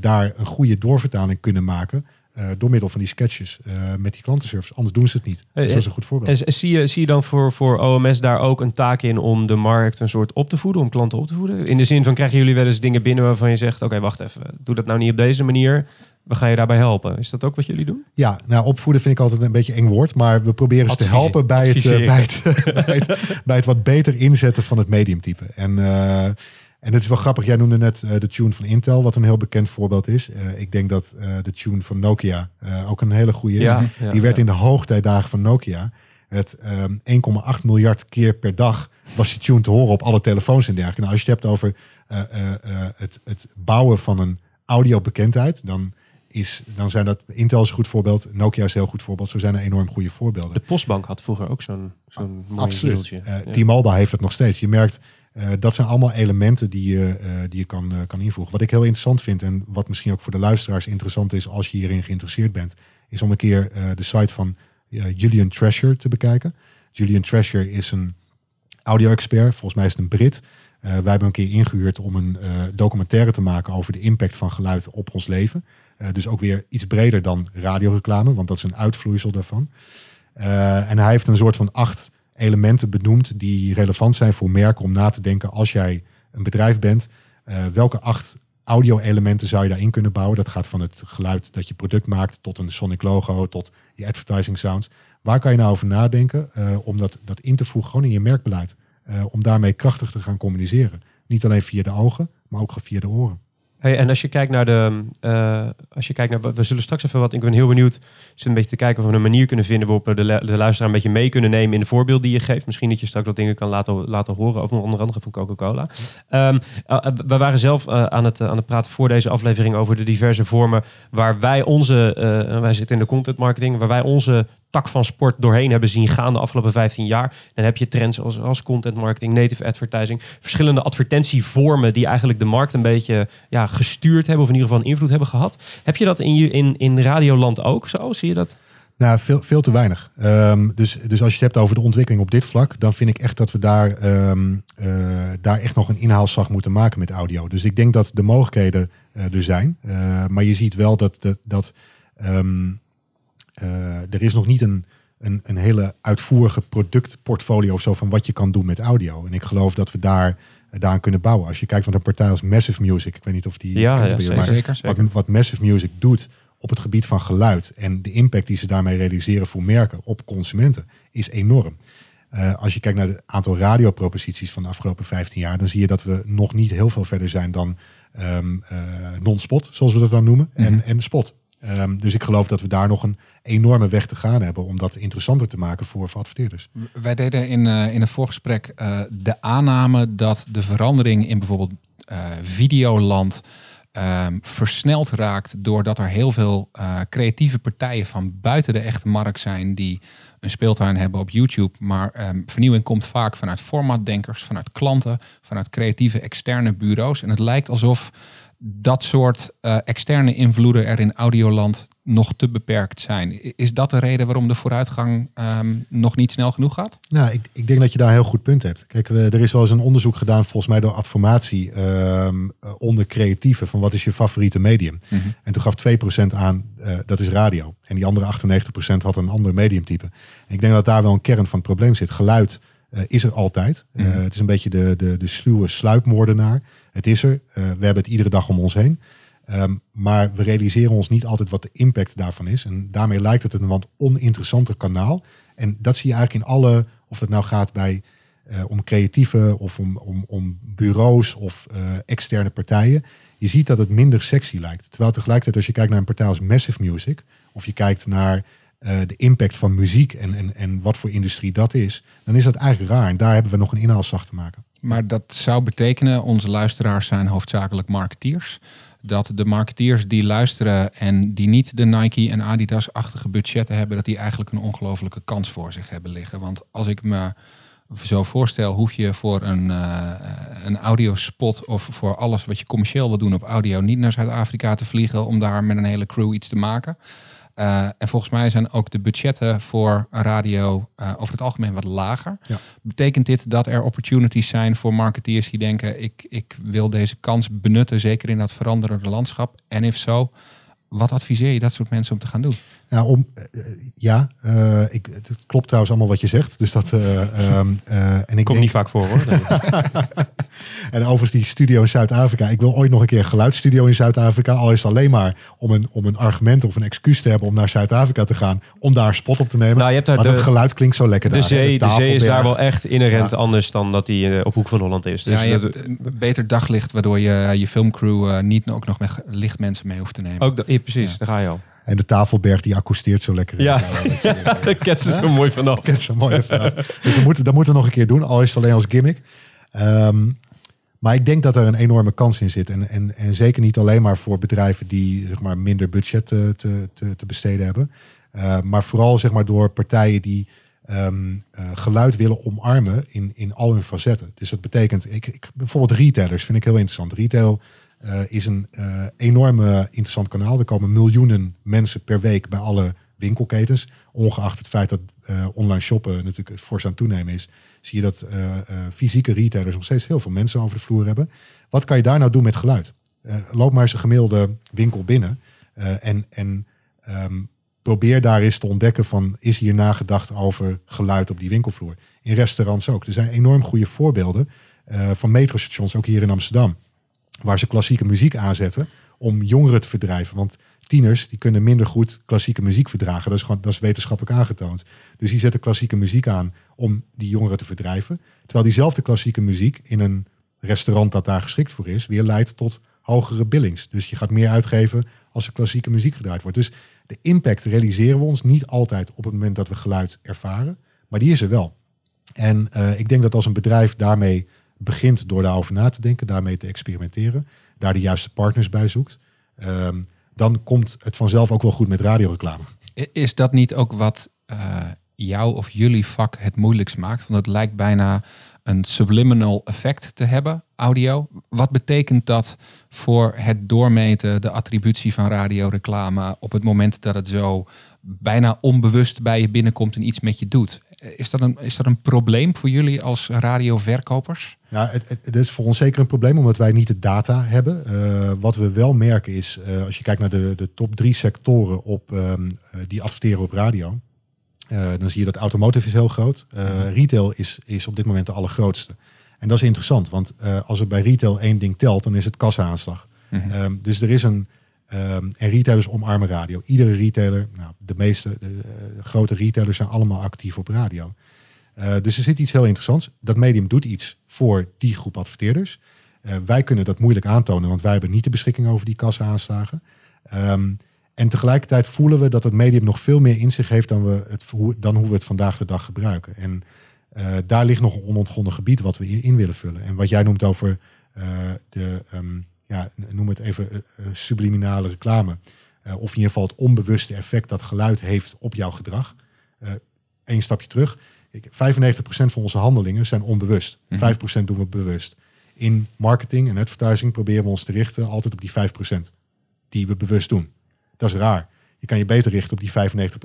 daar een goede doorvertaling kunnen maken. Eh, door middel van die sketches eh, met die klantenservice. Anders doen ze het niet. Dus dat is een goed voorbeeld. En zie je, zie je dan voor, voor OMS daar ook een taak in om de markt een soort op te voeden, om klanten op te voeden? In de zin van, krijgen jullie wel eens dingen binnen waarvan je zegt, oké, wacht even, doe dat nou niet op deze manier. We gaan je daarbij helpen. Is dat ook wat jullie doen? Ja, nou opvoeden vind ik altijd een beetje eng woord. Maar we proberen ze te helpen bij het, eh, bij, het, bij, het, bij het wat beter inzetten van het mediumtype. En, en het is wel grappig. Jij noemde net eh, de tune van Intel, wat een heel bekend voorbeeld is. Eh, ik denk dat eh, de tune van Nokia ook een hele goede is. Ja, ja, Die werd ja. in de hoogtijdagen van Nokia. Het ehm, 1,8 miljard keer per dag was die tune te horen op alle telefoons en dergelijke. Nou, als je het hebt over het, het bouwen van een audiobekendheid, dan, is, dan zijn dat Intel is een goed voorbeeld, Nokia is een heel goed voorbeeld. Zo zijn er enorm goede voorbeelden. De Postbank had vroeger ook zo'n zo'n mooi Absoluut. Ja. T-Mobile heeft het nog steeds. Je merkt, eh, dat zijn allemaal elementen die je, eh, die je kan, eh, kan invoegen. Wat ik heel interessant vind en wat misschien ook voor de luisteraars interessant is als je hierin geïnteresseerd bent, is om een keer de site van Julian Treasure te bekijken. Julian Treasure is een audio-expert, volgens mij is het een Brit. Wij hebben een keer ingehuurd om een documentaire te maken over de impact van geluid op ons leven. Dus ook weer iets breder dan radioreclame, want dat is een uitvloeisel daarvan. En hij heeft een soort van acht elementen benoemd die relevant zijn voor merken om na te denken als jij een bedrijf bent. eh, welke acht audio-elementen zou je daarin kunnen bouwen? Dat gaat van het geluid dat je product maakt tot een sonic logo, tot je advertising sounds. Waar kan je nou over nadenken eh, om dat, dat in te voegen gewoon in je merkbeleid? Eh, om daarmee krachtig te gaan communiceren. Niet alleen via de ogen, maar ook via de oren. Hey, en als je kijkt naar de. eh, als je kijkt naar. We zullen straks even wat. Ik ben heel benieuwd. Zitten een beetje te kijken of we een manier kunnen vinden. waarop we de, de luisteraar een beetje mee kunnen nemen. in de voorbeeld die je geeft. Misschien dat je straks wat dingen kan laten, laten horen. Over onder andere van Coca-Cola. Ehm, eh, eh, we waren zelf aan, het, aan het praten voor deze aflevering. over de diverse vormen. waar wij onze. wij zitten in de content marketing. waar wij onze tak van sport doorheen hebben zien gaan de afgelopen 15 jaar. Dan heb je trends als, als content marketing, native advertising, verschillende advertentievormen die eigenlijk de markt een beetje ja, gestuurd hebben of in ieder geval invloed hebben gehad. Heb je dat in, in, in Radioland ook zo? Zie je dat? Nou, veel, veel te weinig. Ehm, dus, dus als je het hebt over de ontwikkeling op dit vlak, dan vind ik echt dat we daar, ehm, eh, daar echt nog een inhaalslag moeten maken met audio. Dus ik denk dat de mogelijkheden eh, er zijn. Eh, maar je ziet wel dat, dat, dat ehm, eh, er is nog niet een, een, een hele uitvoerige productportfolio of zo van wat je kan doen met audio. En ik geloof dat we daar, eh, daaraan kunnen bouwen. Als je kijkt naar een partij als Massive Music, ik weet niet of die Ja, zeker, maar zeker. Wat, wat Massive Music doet op het gebied van geluid en de impact die ze daarmee realiseren voor merken op consumenten is enorm. Eh, als je kijkt naar het aantal radioproposities van de afgelopen 15 jaar, dan zie je dat we nog niet heel veel verder zijn dan ehm, eh, non-spot, zoals we dat dan noemen, en, en spot. Ehm, dus ik geloof dat we daar nog een enorme weg te gaan hebben om dat interessanter te maken voor, voor adverteerders. Wij deden in, eh, in het voorgesprek eh, de aanname dat de verandering in bijvoorbeeld eh, videoland ehm, versneld raakt doordat er heel veel creatieve partijen van buiten de echte markt zijn die een speeltuin hebben op YouTube. Maar ehm, vernieuwing komt vaak vanuit formatdenkers, vanuit klanten, vanuit creatieve externe bureaus. En het lijkt alsof dat soort eh, externe invloeden er in Audioland nog te beperkt zijn. Is dat de reden waarom de vooruitgang ehm, nog niet snel genoeg gaat? Nou, ik, ik denk dat je daar een heel goed punt hebt. Kijk, we- er is wel eens een onderzoek gedaan, volgens mij door Adformatie, ehm, eh, onder creatieven, van wat is je favoriete medium. En toen gaf 2% aan, eh, dat is radio. En die andere 98% had een ander mediumtype. En ik denk dat daar wel een kern van het probleem zit. Geluid eh, is er altijd. Eh, het is een beetje de, de, de sluwe sluipmoordenaar. Het is er. Eh, we hebben het iedere dag om ons heen. Ehm, maar we realiseren ons niet altijd wat de impact daarvan is. En daarmee lijkt het een wat oninteressanter kanaal. En dat zie je eigenlijk in alle, of dat nou gaat bij eh, om creatieven of om, om, om bureaus of eh, externe partijen. Je ziet dat het minder sexy lijkt. Terwijl tegelijkertijd als je kijkt naar een partij als Massive Music, of je kijkt naar de impact van muziek en, en, en wat voor industrie dat is, dan is dat eigenlijk raar. En daar hebben we nog een inhaalslag te maken. Maar dat zou betekenen, onze luisteraars zijn hoofdzakelijk marketeers. Dat de marketeers die luisteren en die niet de Nike en Adidas-achtige budgetten hebben, dat die eigenlijk een ongelofelijke kans voor zich hebben liggen. Want als ik me zo voorstel, hoef je voor een, eh, een audiospot of voor alles wat je commercieel wil doen op audio niet naar Zuid-Afrika te vliegen om daar met een hele crew iets te maken. Eh, en volgens mij zijn ook de budgetten voor radio eh, over het algemeen wat lager. Ja. Betekent dit dat er opportunities zijn voor marketeers die denken: ik, ik wil deze kans benutten, zeker in dat veranderende landschap? En if zo, wat adviseer je dat soort mensen om te gaan doen? Nou, om, eh, eh, ja, eh, ik, het klopt trouwens allemaal wat je zegt. Dus dat, eh, ehm, eh, en ik Komt denk, niet vaak voor hoor. En overigens die studio in Zuid-Afrika. Ik wil ooit nog een keer een geluidsstudio in Zuid-Afrika. Al is het alleen maar om een, om een argument of een excuus te hebben om naar Zuid-Afrika te gaan. Om daar een spot op te nemen. Nou, je hebt daar maar de- het geluid klinkt zo lekker De daar. zee, de zee is daar wel echt inherent Ja. anders dan dat die op Hoek van Holland is. Dus ja, je dat- hebt een beter daglicht, waardoor je je filmcrew niet ook nog met lichtmensen mee hoeft te nemen. ook, ja, precies, Ja. daar ga je al. En de tafelberg die accoesteert zo lekker. Ja, dat je- daar ketsen ze mooi vanaf. Dat zo mooi. vanaf. Dus we moeten, dat moeten we nog een keer doen. Al is het alleen als gimmick. Ehm, maar ik denk dat er een enorme kans in zit. En, en, en zeker niet alleen maar voor bedrijven die zeg maar, minder budget eh, te, te, te besteden hebben. Uh, maar vooral zeg maar, door partijen die ehm, uh, geluid willen omarmen in, in al hun facetten. Dus dat betekent, ik, ik, bijvoorbeeld retailers vind ik heel interessant. Retail is een uh, enorme interessant kanaal. Er komen miljoenen mensen per week bij alle winkelketens. Ongeacht het feit dat uh, online shoppen natuurlijk fors aan toenemen is, zie je dat fysieke retailers nog steeds heel veel mensen over de vloer hebben. Wat kan je daar nou doen met geluid? Loop maar eens een gemiddelde winkel binnen en, en um, probeer daar eens te ontdekken van is hier nagedacht over geluid op die winkelvloer. In restaurants ook. Er zijn enorm goede voorbeelden van metrostations, ook hier in Amsterdam, waar ze klassieke muziek aanzetten om jongeren te verdrijven. Want tieners die kunnen minder goed klassieke muziek verdragen. Dat is, gewoon, dat is wetenschappelijk aangetoond. Dus die zetten klassieke muziek aan om die jongeren te verdrijven. Terwijl diezelfde klassieke muziek in een restaurant dat daar geschikt voor is, weer leidt tot hogere billings. Dus je gaat meer uitgeven als er klassieke muziek gedraaid wordt. Dus de impact realiseren we ons niet altijd op het moment dat we geluid ervaren. Maar die is er wel. En eh, ik denk dat als een bedrijf daarmee begint door daarover na te denken, daarmee te experimenteren, daar de juiste partners bij zoekt, ehm, dan komt het vanzelf ook wel goed met radioreclame. Is dat niet ook wat eh, jou of jullie vak het moeilijkst maakt? Want het lijkt bijna een subliminal effect te hebben, audio. Wat betekent dat voor het doormeten, de attributie van radioreclame op het moment dat het zo bijna onbewust bij je binnenkomt en iets met je doet? Is dat een, is dat een probleem voor jullie als radioverkopers? Ja, het, het, is voor ons zeker een probleem omdat wij niet de data hebben. Eh, wat we wel merken is, eh, als je kijkt naar de, de top drie sectoren op, ehm, eh, die adverteren op radio, dan zie je dat automotive is heel groot. Eh, retail is, is op dit moment de allergrootste. En dat is interessant, want eh, als er bij retail één ding telt, dan is het kassa-aanslag. Ehm, dus er is een. ehm, en retailers omarmen radio. Iedere retailer, nou, de meeste de, eh, grote retailers zijn allemaal actief op radio. Eh, dus er zit iets heel interessants. Dat medium doet iets voor die groep adverteerders. Eh, wij kunnen dat moeilijk aantonen, want wij hebben niet de beschikking over die kassa-aanslagen. Ehm, en tegelijkertijd voelen we dat het medium nog veel meer in zich heeft dan, we het, hoe- dan hoe we het vandaag de dag gebruiken. En eh, daar ligt nog een onontgonnen gebied wat we in, in willen vullen. En wat jij noemt over eh, de, ehm, ja, noem het even eh, subliminale reclame. Of in ieder geval het onbewuste effect dat geluid heeft op jouw gedrag. Eén stapje terug. Ik- 95% van onze handelingen zijn onbewust. 5% doen we bewust. In marketing en advertising proberen we ons te richten altijd op die 5% die we bewust doen. Dat is raar. Je kan je beter richten op die 95%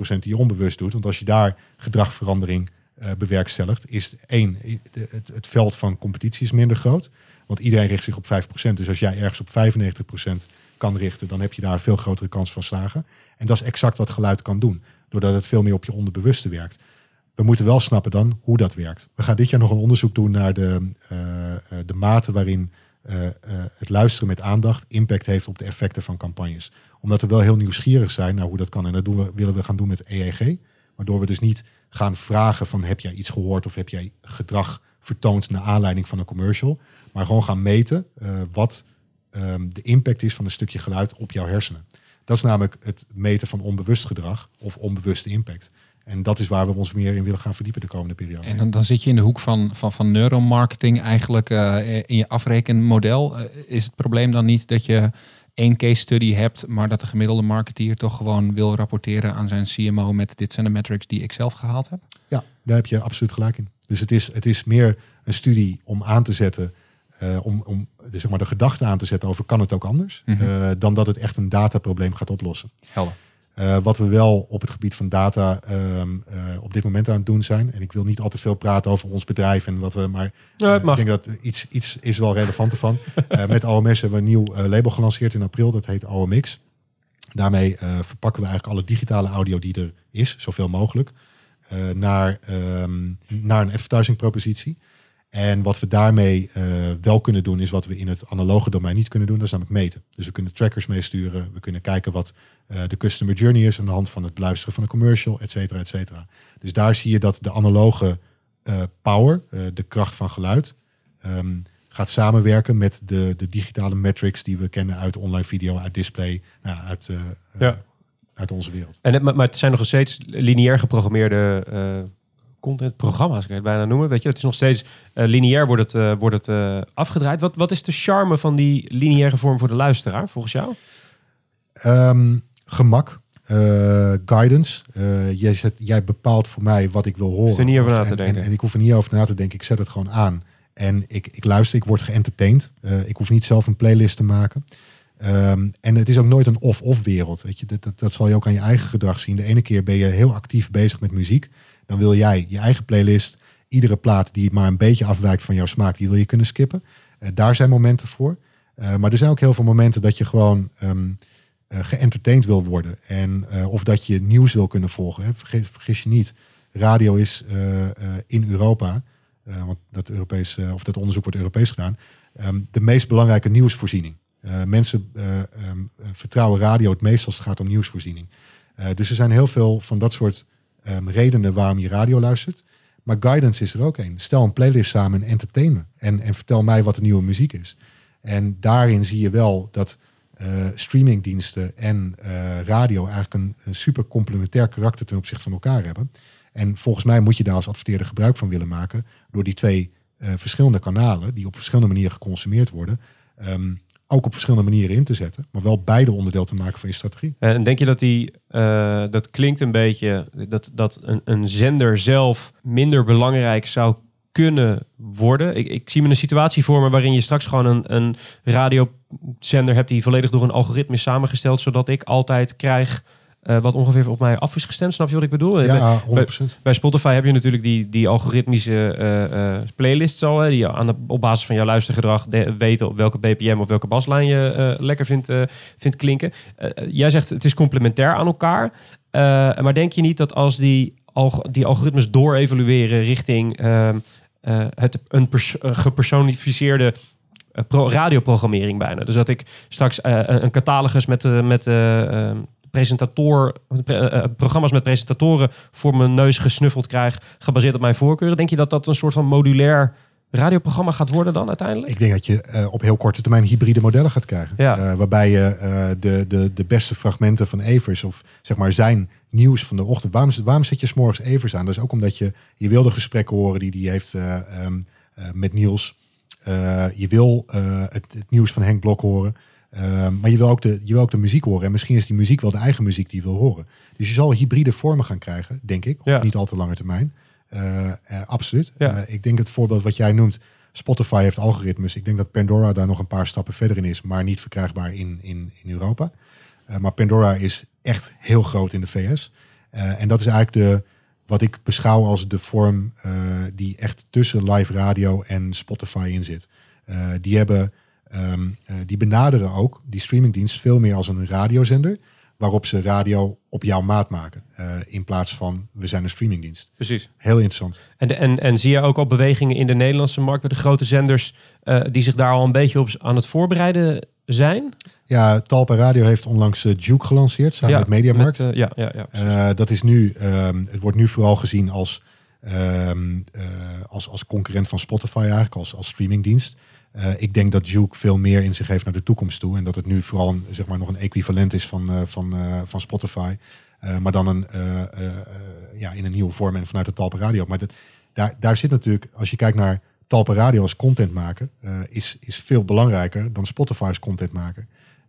die je onbewust doet. Want als je daar gedragverandering eh, bewerkstelligt, is één, het, het veld van competitie is minder groot. Want iedereen richt zich op 5%. Dus als jij ergens op 95% kan richten, dan heb je daar een veel grotere kans van slagen. En dat is exact wat geluid kan doen. Doordat het veel meer op je onderbewuste werkt. We moeten wel snappen dan hoe dat werkt. We gaan dit jaar nog een onderzoek doen naar de, eh, eh, de mate waarin eh, eh, het luisteren met aandacht impact heeft op de effecten van campagnes. Omdat we wel heel nieuwsgierig zijn naar hoe dat kan. En dat doen we, willen we gaan doen met EEG. Waardoor we dus niet gaan vragen van heb jij iets gehoord of heb jij gedrag vertoond naar aanleiding van een commercial. Maar gewoon gaan meten eh, wat ehm, de impact is van een stukje geluid op jouw hersenen. Dat is namelijk het meten van onbewust gedrag of onbewuste impact. En dat is waar we ons meer in willen gaan verdiepen de komende periode. En dan, dan zit je in de hoek van, van, van neuromarketing eigenlijk eh, in je afrekenmodel. Eh, is het probleem dan niet dat je één case study hebt, maar dat de gemiddelde marketeer toch gewoon wil rapporteren aan zijn CMO met dit zijn de metrics die ik zelf gehaald heb? Ja, daar heb je absoluut gelijk in. Dus het is, het is meer een studie om aan te zetten, eh, om, om dus zeg maar de gedachte aan te zetten over kan het ook anders, eh, dan dat het echt een dataprobleem gaat oplossen. Helder. Eh, wat we wel op het gebied van data ehm, eh, op dit moment aan het doen zijn. En ik wil niet al te veel praten over ons bedrijf en wat we. Maar Ja, eh, ik denk dat iets, iets is wel relevant ervan. Met OMS hebben we een nieuw label gelanceerd in april. Dat heet OMX. Daarmee verpakken we eigenlijk alle digitale audio die er is, zoveel mogelijk, naar, ehm, naar een advertising propositie. En wat we daarmee eh, wel kunnen doen, is wat we in het analoge domein niet kunnen doen. Dat is namelijk meten. Dus we kunnen trackers meesturen. We kunnen kijken wat eh, de customer journey is aan de hand van het beluisteren van een commercial, et cetera, et cetera. Dus daar zie je dat de analoge eh, power, de kracht van geluid, ehm, gaat samenwerken met de, de digitale metrics die we kennen uit online video, uit display, nou, uit, Ja. uit onze wereld. En het, maar het zijn nog steeds lineair geprogrammeerde contentprogramma's, kan je het bijna noemen. Weet je, het is nog steeds eh, lineair wordt het, eh, wordt het eh, afgedraaid. Wat, wat is de charme van die lineaire vorm voor de luisteraar, volgens jou? Ehm, gemak, guidance. Jij, zet, jij bepaalt voor mij wat ik wil horen. er niet over na te en, denken. En, en ik hoef er niet over na te denken. Ik zet het gewoon aan. En ik, ik luister, ik word geëntertained. Eh, ik hoef niet zelf een playlist te maken. Ehm, en het is ook nooit een of-of wereld. Weet je? Dat, dat, dat zal je ook aan je eigen gedrag zien. De ene keer ben je heel actief bezig met muziek. Dan wil jij je eigen playlist, iedere plaat die maar een beetje afwijkt van jouw smaak, die wil je kunnen skippen. Eh, daar zijn momenten voor. Eh, maar er zijn ook heel veel momenten dat je gewoon geëntertained wil worden. En, of dat je nieuws wil kunnen volgen. Hè. Vergis je niet, radio is in Europa, want dat, Europees, of dat onderzoek wordt Europees gedaan, ehm, de meest belangrijke nieuwsvoorziening. Mensen eh, ehm, eh, vertrouwen radio het meest als het gaat om nieuwsvoorziening. Dus er zijn heel veel van dat soort ehm, redenen waarom je radio luistert. Maar guidance is er ook een. Stel een playlist samen en entertain me. En, en vertel mij wat de nieuwe muziek is. En daarin zie je wel dat eh, streamingdiensten en eh, radio eigenlijk een, een super complementair karakter ten opzichte van elkaar hebben. En volgens mij moet je daar als adverteerder gebruik van willen maken door die twee eh, verschillende kanalen, die op verschillende manieren geconsumeerd worden, ehm, ook op verschillende manieren in te zetten, maar wel beide onderdeel te maken van je strategie. En denk je dat die, eh, dat klinkt een beetje, dat, dat een, een zender zelf minder belangrijk zou kunnen worden? Ik, ik zie me een situatie voor me waarin je straks gewoon een, een radiozender hebt die volledig door een algoritme is samengesteld, zodat ik altijd krijg eh, wat ongeveer op mij af is gestemd. Snap je wat ik bedoel? Ja, Bij- 100%. Bij Spotify heb je natuurlijk die, die algoritmische eh, eh, playlists al. Hè, die aan de, op basis van jouw luistergedrag de- weten op welke BPM of welke baslijn je lekker vindt, vindt klinken. Jij zegt het is complementair aan elkaar. Maar denk je niet dat als die, alg- die algoritmes doorevolueren richting ehm, eh, het, een pers- gepersonificeerde pro- radioprogrammering bijna. Dus dat ik straks een catalogus met, met eh, eh, presentator, pre- eh, programma's met presentatoren voor mijn neus gesnuffeld krijg, gebaseerd op mijn voorkeuren. Denk je dat dat een soort van modulair radioprogramma gaat worden dan uiteindelijk? Ik denk dat je eh, op heel korte termijn hybride modellen gaat krijgen. Ja. Eh, waarbij je eh, de, de, de beste fragmenten van Evers of zeg maar zijn nieuws van de ochtend. Waarom, waarom zet je 's morgens Evers aan? Dat is ook omdat je, je wil de gesprekken horen die hij heeft eh, ehm, eh, met Niels. Eh, je wil eh, het, het nieuws van Henk Blok horen. Eh, maar je wil, ook de, je wil ook de muziek horen. En misschien is die muziek wel de eigen muziek die je wil horen. Dus je zal hybride vormen gaan krijgen, denk ik. Ja. Op niet al te lange termijn. Eh, eh, absoluut. Ja. Eh, ik denk het voorbeeld wat jij noemt. Spotify heeft algoritmes. Ik denk dat Pandora daar nog een paar stappen verder in is. Maar niet verkrijgbaar in, in, in Europa. Maar Pandora is echt heel groot in de VS. En dat is eigenlijk de, wat ik beschouw als de vorm die echt tussen live radio en Spotify in zit. Die, hebben, ehm, eh, die benaderen ook die streamingdienst veel meer als een radiozender. Waarop ze radio op jouw maat maken. eh, in plaats van we zijn een streamingdienst. Precies. Heel interessant. En, de- en, en zie je ook al bewegingen in de Nederlandse markt bij de grote zenders eh, die zich daar al een beetje op aan het voorbereiden zijn? Ja, Talpa Radio heeft onlangs Duke gelanceerd samen met Mediamarkt. met, ja, ja, ja. dat is nu, ehm, het wordt nu vooral gezien als, ehm, eh, als, als concurrent van Spotify eigenlijk, als, als streamingdienst. Eh, ik denk dat Duke veel meer in zich heeft naar de toekomst toe. En dat het nu vooral zeg maar, nog een equivalent is van, eh, van, eh, van Spotify. Maar dan een, ja, in een nieuwe vorm en vanuit de Talpa Radio. Maar dat, daar, daar zit natuurlijk, als je kijkt naar Talpa Radio als contentmaker, eh is, is veel belangrijker dan Spotify als contentmaker.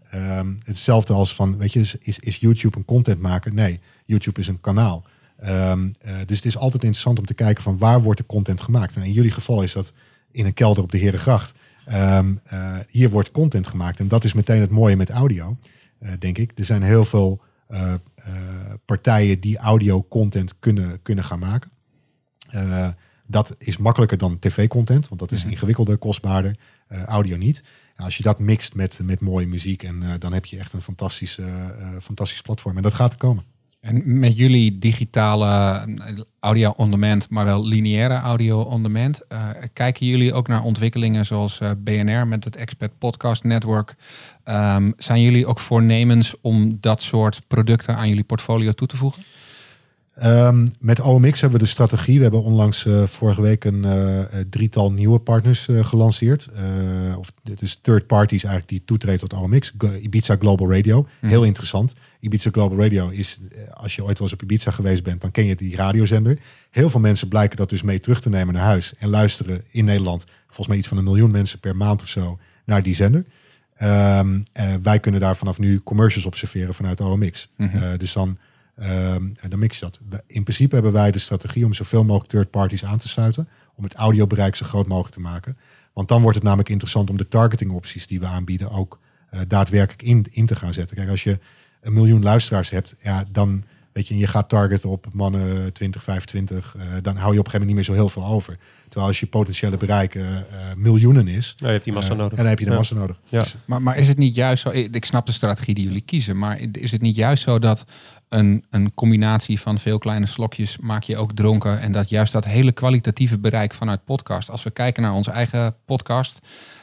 Ehm, hetzelfde als van, weet je, is, is, YouTube een contentmaker? Nee, YouTube is een kanaal. Ehm, eh, dus het is altijd interessant om te kijken van waar wordt de content gemaakt. En in jullie geval is dat in een kelder op de Herengracht. Ehm, eh, hier wordt content gemaakt. En dat is meteen het mooie met audio, eh, denk ik. Er zijn heel veel eh, partijen die audio content kunnen, kunnen gaan maken. Dat is makkelijker dan tv-content, want dat is ingewikkelder, kostbaarder. Audio niet. Ja, als je dat mixt met, met mooie muziek, en, dan heb je echt een fantastisch, fantastisch platform. En dat gaat er komen. En met jullie digitale eh, audio on demand, maar wel lineaire audio on demand, eh, kijken jullie ook naar ontwikkelingen zoals eh, BNR met het Expert Podcast Network? Ehm, zijn jullie ook voornemens om dat soort producten aan jullie portfolio toe te voegen? Ehm, met OMX hebben we de strategie. We hebben onlangs eh, vorige week een eh, eh, drietal nieuwe partners gelanceerd. Of dit is third parties eigenlijk die toetreden tot OMX. Ibiza Global Radio. Heel interessant. Ibiza Global Radio is, als je ooit wel eens op Ibiza geweest bent, dan ken je die radiozender. Heel veel mensen blijken dat dus mee terug te nemen naar huis en luisteren in Nederland. Volgens mij iets van een miljoen mensen per maand of zo naar die zender. Ehm, eh, wij kunnen daar vanaf nu commercials observeren vanuit OMX. Eh, dus dan, ehm, dan mix je dat. In principe hebben wij de strategie om zoveel mogelijk third parties aan te sluiten. Om het audiobereik zo groot mogelijk te maken. Want dan wordt het namelijk interessant om de targeting opties die we aanbieden ook eh, daadwerkelijk in, in te gaan zetten. Kijk, als je een miljoen luisteraars hebt, ja, dan weet je, en je gaat targeten op mannen 20, 25, eh, dan hou je op een gegeven moment niet meer zo heel veel over. Terwijl als je potentiële bereik eh, eh, miljoenen is, Nou, je hebt die massa eh, nodig. En dan heb je de Ja. massa nodig. Ja. Dus, Maar, maar is het niet juist zo, ik snap de strategie die jullie kiezen, maar is het niet juist zo dat een, een combinatie van veel kleine slokjes maak je ook dronken en dat juist dat hele kwalitatieve bereik vanuit podcast, als we kijken naar onze eigen podcast,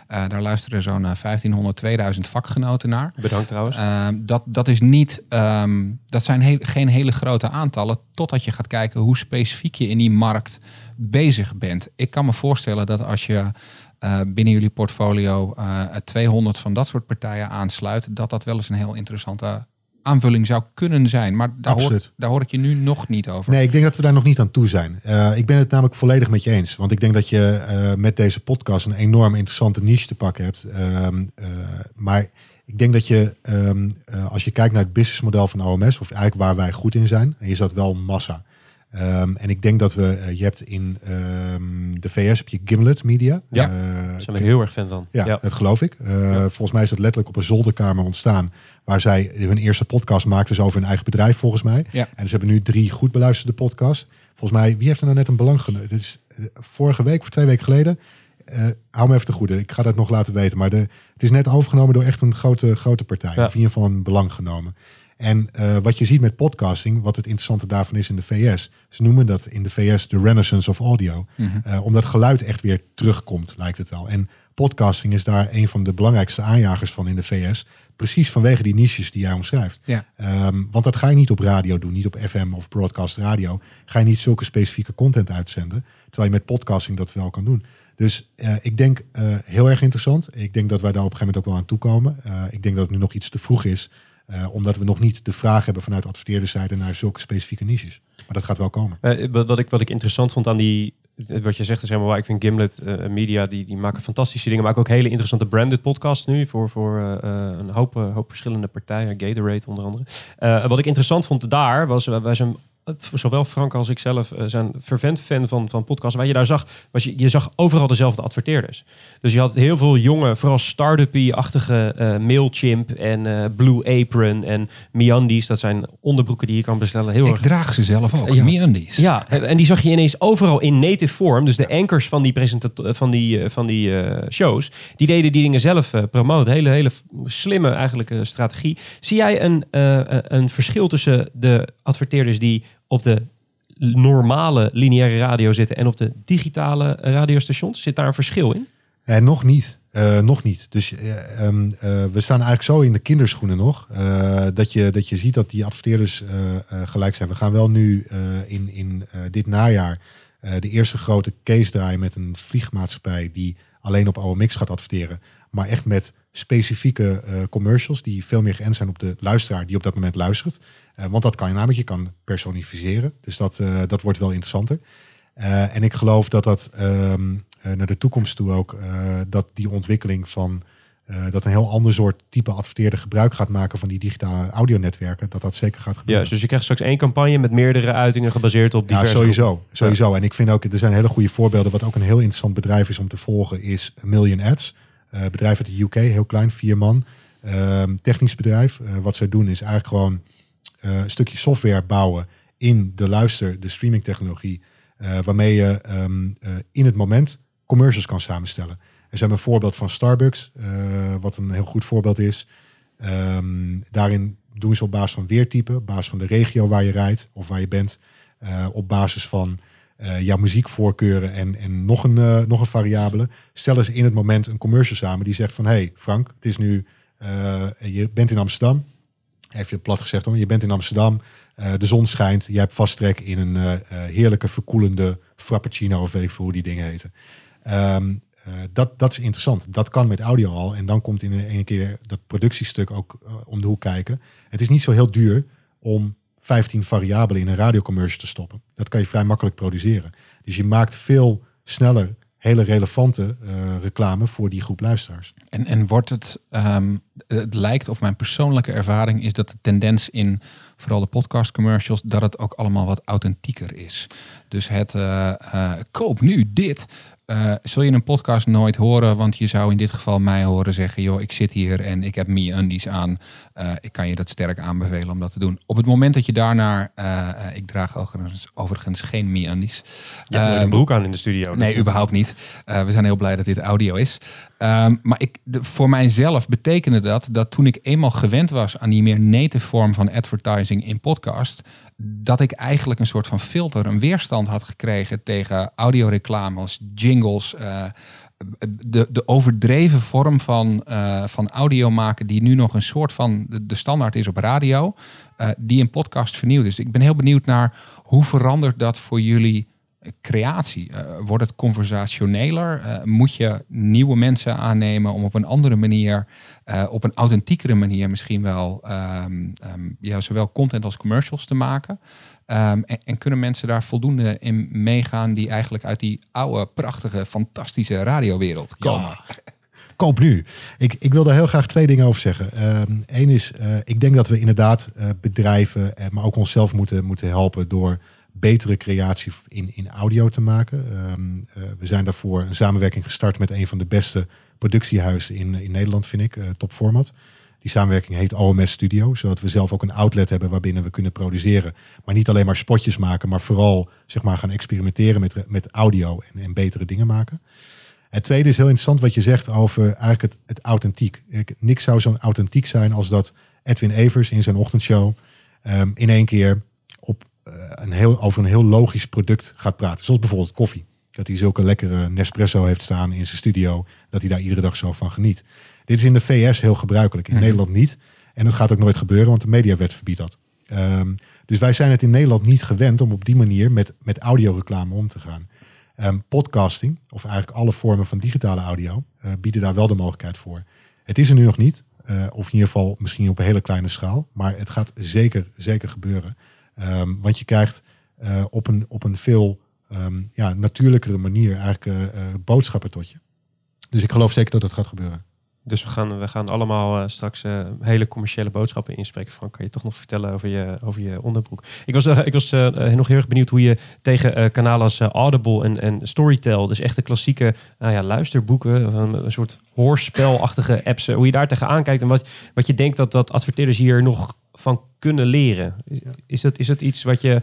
eh, daar luisteren zo'n eh, 1500, 2000 vakgenoten naar. Bedankt trouwens. Uh, dat, dat is niet, ehm, dat zijn heel, geen hele grote aantallen, totdat je gaat kijken hoe specifiek je in die markt bezig bent. Ik kan me voorstellen dat als je eh, binnen jullie portfolio eh 200 van dat soort partijen aansluit, dat dat wel eens een heel interessante aanvulling zou kunnen zijn. Maar daar, daar hoor ik je nu nog niet over. Nee, ik denk dat we daar nog niet aan toe zijn. Eh, ik ben het namelijk volledig met je eens. Want ik denk dat je met deze podcast een enorm interessante niche te pakken hebt. Ehm, eh, maar ik denk dat je, ehm, eh, als je kijkt naar het businessmodel van OMS, of eigenlijk waar wij goed in zijn, is dat wel massa. Ehm, en ik denk dat we, eh, je hebt in ehm, de VS heb je Gimlet Media. Ja, Eh, Daar zijn we heel erg fan van. ja, dat geloof ik. Eh, Volgens mij is dat letterlijk op een zolderkamer ontstaan. Waar zij hun eerste podcast maakten, dus over hun eigen bedrijf volgens mij. Ja. En ze hebben nu drie goed beluisterde podcasts. Volgens mij, wie heeft er nou net een belang genomen? Het is vorige week of twee weken geleden. Eh, hou me even te goede. Ik ga dat nog laten weten. Maar de, het is net overgenomen door echt een grote, grote partij. Ja. Of in ieder geval een belang genomen. En eh, wat je ziet met podcasting, wat het interessante daarvan is in de VS. Ze noemen dat in de VS de renaissance of audio. Eh, omdat geluid echt weer terugkomt, lijkt het wel. En podcasting is daar een van de belangrijkste aanjagers van in de VS. Precies vanwege die niches die jij omschrijft. Ja. Ehm, want dat ga je niet op radio doen, niet op FM of broadcast radio. Ga je niet zulke specifieke content uitzenden. Terwijl je met podcasting dat wel kan doen. Dus eh, ik denk heel erg interessant. Ik denk dat wij daar op een gegeven moment ook wel aan toekomen. Eh ik denk dat het nu nog iets te vroeg is. Eh, omdat we nog niet de vraag hebben vanuit adverteerderszijde naar zulke specifieke niches. Maar dat gaat wel komen. Eh, wat, wat ik, wat ik interessant vond aan die, wat je zegt, is helemaal waar. Ik vind Gimlet eh, Media, die, die maken fantastische dingen. Maar ook hele interessante branded podcasts nu voor, voor eh, eh, een hoop, eh, hoop verschillende partijen. Gatorade onder andere. Eh, wat ik interessant vond daar, was wij zijn... Zowel Frank als ik zelf eh, zijn vervent fan van, van podcasts. Waar je daar zag, was je, je zag overal dezelfde adverteerders. Dus je had heel veel jonge, vooral start-up-achtige eh, Mailchimp en eh, Blue Apron en Meandies. Dat zijn onderbroeken die je kan bestellen. Heel Ik erg draag ze zelf ook, Ja. Ja, en die zag je ineens overal in native vorm. Dus de anchors van die, van die, van die shows, die deden die dingen zelf promoten. Hele, hele slimme eigenlijk strategie. Zie jij een, een verschil tussen de adverteerders die op de normale lineaire radio zitten en op de digitale radiostations? Zit daar een verschil in? Eh, nog niet. Eh, nog niet. Dus eh, ehm, eh, we staan eigenlijk zo in de kinderschoenen nog. dat, je, dat je ziet dat die adverteerders gelijk zijn. We gaan wel nu in, in dit najaar de eerste grote case draaien met een vliegmaatschappij die alleen op OMX gaat adverteren. Maar echt met specifieke eh, commercials die veel meer geënt zijn op de luisteraar die op dat moment luistert. Eh, want dat kan je namelijk, je kan personificeren. Dus dat, eh, dat wordt wel interessanter. En ik geloof dat dat ehm, eh, naar de toekomst toe ook, dat die ontwikkeling van dat een heel ander soort type adverteerder gebruik gaat maken van die digitale audionetwerken, dat dat zeker gaat gebeuren. Ja, dus je krijgt straks één campagne met meerdere uitingen gebaseerd op Ja, diverse sowieso. sowieso. En ik vind ook, er zijn hele goede voorbeelden. Wat ook een heel interessant bedrijf is om te volgen, is Million Ads. Eh bedrijf uit de UK, heel klein, vier man. Ehm, technisch bedrijf. Eh, wat zij doen is eigenlijk gewoon eh, een stukje software bouwen in de luister, de streamingtechnologie. eh, waarmee je ehm, eh, in het moment commercials kan samenstellen. En ze hebben een voorbeeld van Starbucks, wat een heel goed voorbeeld is. Ehm, daarin doen ze op basis van weertype, op basis van de regio waar je rijdt of waar je bent, op basis van eh, jouw muziekvoorkeuren en, en nog, een, eh, nog een variabele, stellen ze in het moment een commercial samen die zegt van, hey Frank, het is nu, eh, je bent in Amsterdam, even plat gezegd hoor, je bent in Amsterdam, de zon schijnt, je hebt vast trek in een heerlijke verkoelende frappuccino of weet ik veel hoe die dingen heten. Ehm, eh, dat, dat is interessant. Dat kan met audio al. En dan komt in een, een keer dat productiestuk ook om de hoek kijken. Het is niet zo heel duur om 15 variabelen in een radiocommercial te stoppen. Dat kan je vrij makkelijk produceren. Dus je maakt veel sneller hele relevante eh, reclame voor die groep luisteraars. En, en wordt het, ehm, het lijkt of mijn persoonlijke ervaring is dat de tendens in vooral de podcast commercials, dat het ook allemaal wat authentieker is. Dus het eh, eh, koop nu dit. Eh, zul je een podcast nooit horen, want je zou in dit geval mij horen zeggen: joh, ik zit hier en ik heb me undies aan. Eh, ik kan je dat sterk aanbevelen om dat te doen. Op het moment dat je daarnaar, eh, eh, ik draag overigens, overigens geen me undies. Je hebt Ehm, een broek aan in de studio. Nee, Dus- überhaupt niet. We zijn heel blij dat dit audio is. Ehm, maar ik, voor mijzelf betekende dat dat toen ik eenmaal gewend was aan die meer native vorm van advertising in podcast, dat ik eigenlijk een soort van filter, een weerstand had gekregen tegen audioreclames, jingles, eh, de, de overdreven vorm van, eh, van audio maken die nu nog een soort van de, de standaard is op radio, eh, die in podcast vernieuwd is. Ik ben heel benieuwd naar hoe verandert dat voor jullie creatie? Eh, wordt het conversationeler? Eh, moet je nieuwe mensen aannemen om op een andere manier, eh, op een authentiekere manier misschien wel, ehm, ehm, ja, zowel content als commercials te maken? Ehm, en, en kunnen mensen daar voldoende in meegaan die eigenlijk uit die oude, prachtige, fantastische radiowereld komen? Koop nu. Ik, ik wil daar heel graag twee dingen over zeggen. Eén is, ik denk dat we inderdaad bedrijven, maar ook onszelf moeten, moeten helpen door betere creatie in, in audio te maken. Ehm, eh, we zijn daarvoor een samenwerking gestart met een van de beste productiehuizen in, in Nederland, vind ik, eh, Top Format. Die samenwerking heet OMS Studio, zodat we zelf ook een outlet hebben waarbinnen we kunnen produceren. Maar niet alleen maar spotjes maken, maar vooral zeg maar, gaan experimenteren met, met audio en, en betere dingen maken. Het tweede is heel interessant wat je zegt over eigenlijk het, het authentiek. Ik, niks zou zo authentiek zijn als dat Edwin Evers in zijn ochtendshow ehm, in één keer eh, een heel, over een heel logisch product gaat praten. Zoals bijvoorbeeld koffie. Dat hij zulke lekkere Nespresso heeft staan in zijn studio, dat hij daar iedere dag zo van geniet. Dit is in de VS heel gebruikelijk, in Mhm. Nederland niet. En het gaat ook nooit gebeuren, want de mediawet verbiedt dat. Ehm, dus wij zijn het in Nederland niet gewend om op die manier met, met audioreclame om te gaan. Ehm, podcasting, of eigenlijk alle vormen van digitale audio, eh, bieden daar wel de mogelijkheid voor. Het is er nu nog niet, eh, of in ieder geval misschien op een hele kleine schaal, maar het gaat zeker, zeker gebeuren. Ehm, want je krijgt eh, op, een, op een veel ehm, ja, natuurlijkere manier eigenlijk eh, eh, boodschappen tot je. Dus ik geloof zeker dat dat gaat gebeuren. Dus we gaan, we gaan allemaal straks hele commerciële boodschappen inspreken. Van, kan je toch nog vertellen over je, over je onderbroek? Ik was, ik was nog heel erg benieuwd hoe je tegen kanalen als Audible en, en Storytel, dus echt de klassieke nou ja, luisterboeken, een, een soort hoorspelachtige apps, hoe je daar tegenaan kijkt en wat, wat je denkt dat, dat adverteerders hier nog van kunnen leren. Is, is, dat, is dat iets wat je,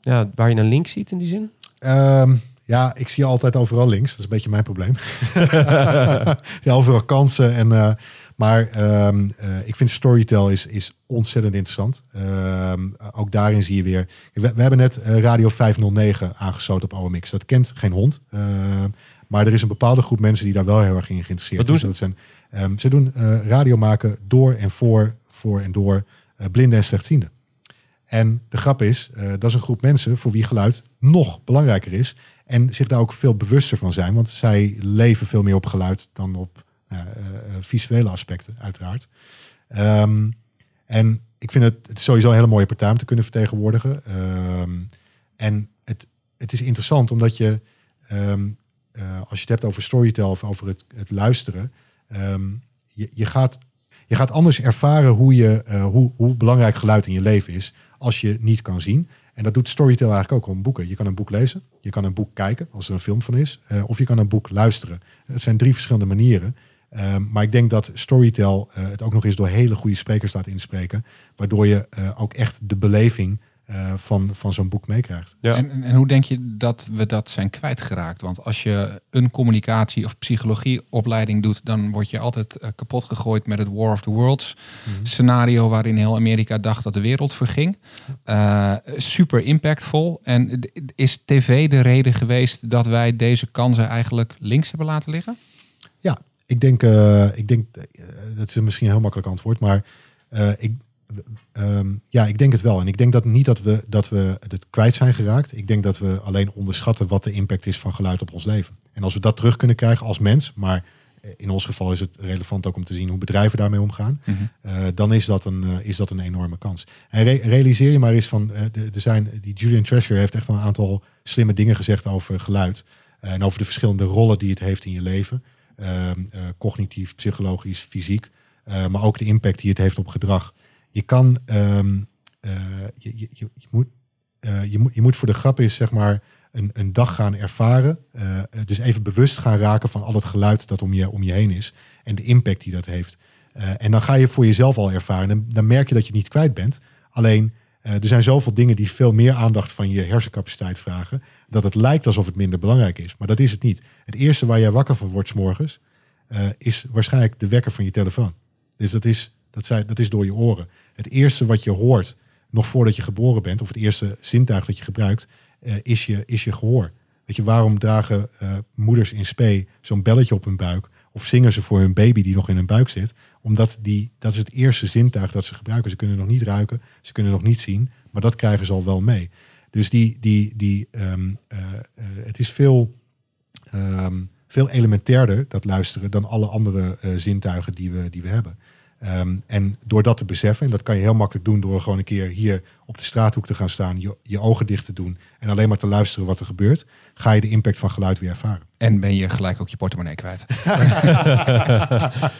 ja, waar je een link ziet in die zin? Ehm, ja, ik zie altijd overal links. Dat is een beetje mijn probleem. ja, overal kansen. En, eh, maar ehm, eh, ik vind Storytel is, is ontzettend interessant. Ehm, ook daarin zie je weer... We, we hebben net eh, Radio 509 aangesloten op OMX. Dat kent geen hond. Maar er is een bepaalde groep mensen die daar wel heel erg in geïnteresseerd Wat doen is. ze? Dat zijn, ze doen radio maken door en voor, voor en door blinden en slechtzienden. En de grap is, eh, dat is een groep mensen voor wie geluid nog belangrijker is. En zich daar ook veel bewuster van zijn. Want zij leven veel meer op geluid dan op eh, eh, visuele aspecten, uiteraard. Ehm, en ik vind het, het sowieso een hele mooie partij om te kunnen vertegenwoordigen. Ehm, en het, het is interessant omdat je, ehm, eh, als je het hebt over storytel of over het, het luisteren, je, je, gaat, je gaat anders ervaren hoe, je, eh, hoe, hoe belangrijk geluid in je leven is als je niet kan zien. En dat doet Storytel eigenlijk ook om boeken. Je kan een boek lezen, je kan een boek kijken als er een film van is, eh, of je kan een boek luisteren. Het zijn drie verschillende manieren. Ehm, maar ik denk dat Storytel eh, het ook nog eens door hele goede sprekers laat inspreken, waardoor je ook echt de beleving eh, van, van zo'n boek meekrijgt. Ja. En, en- hoe denk je dat we dat zijn kwijtgeraakt? Want als je een communicatie- of psychologieopleiding doet, dan word je altijd eh, kapot gegooid met het War of the Worlds scenario waarin heel Amerika dacht dat de wereld verging. Eh, super impactvol. En is tv de reden geweest dat wij deze kansen eigenlijk links hebben laten liggen? Ja, ik denk, eh, ik denk dat is misschien een heel makkelijk antwoord, maar eh, ik, ehm, ja, ik denk het wel. En ik denk dat niet dat we, dat we het kwijt zijn geraakt. Ik denk dat we alleen onderschatten wat de impact is van geluid op ons leven. En als we dat terug kunnen krijgen als mens, maar eh, in ons geval is het relevant ook om te zien hoe bedrijven daarmee omgaan, eh, dan is dat, een, eh, is dat een enorme kans. En re- realiseer je maar eens van, eh, de- er zijn, die Julian Treasure heeft echt wel een aantal slimme dingen gezegd over geluid. en over de verschillende rollen die het heeft in je leven. Ehm, eh, cognitief, psychologisch, fysiek. maar ook de impact die het heeft op gedrag. Je kan, ehm, eh, je, je, moet, eh, je, moet, je moet voor de grap is zeg maar een, een dag gaan ervaren. eh, dus even bewust gaan raken van al het geluid dat om je, om je heen is. En de impact die dat heeft. En dan ga je voor jezelf al ervaren. En dan merk je dat je niet kwijt bent. Alleen, er zijn zoveel dingen die veel meer aandacht van je hersencapaciteit vragen. Dat het lijkt alsof het minder belangrijk is. Maar dat is het niet. Het eerste waar jij wakker van wordt 's morgens, is waarschijnlijk de wekker van je telefoon. Dus dat is, dat, zei, dat is door je oren. Het eerste wat je hoort, nog voordat je geboren bent, of het eerste zintuig dat je gebruikt, eh, is, je, is je gehoor. Weet je, waarom dragen eh, moeders in spe zo'n belletje op hun buik? Of zingen ze voor hun baby die nog in hun buik zit? Omdat die, dat is het eerste zintuig dat ze gebruiken. Ze kunnen nog niet ruiken, ze kunnen nog niet zien, maar dat krijgen ze al wel mee. Dus die, die, die, ehm, eh, het is veel, ehm, veel elementairder, dat luisteren, dan alle andere zintuigen die we, die we hebben. Ehm, en door dat te beseffen, en dat kan je heel makkelijk doen door gewoon een keer hier op de straathoek te gaan staan, je, je ogen dicht te doen en alleen maar te luisteren wat er gebeurt, ga je de impact van geluid weer ervaren. En ben je gelijk ook je portemonnee kwijt.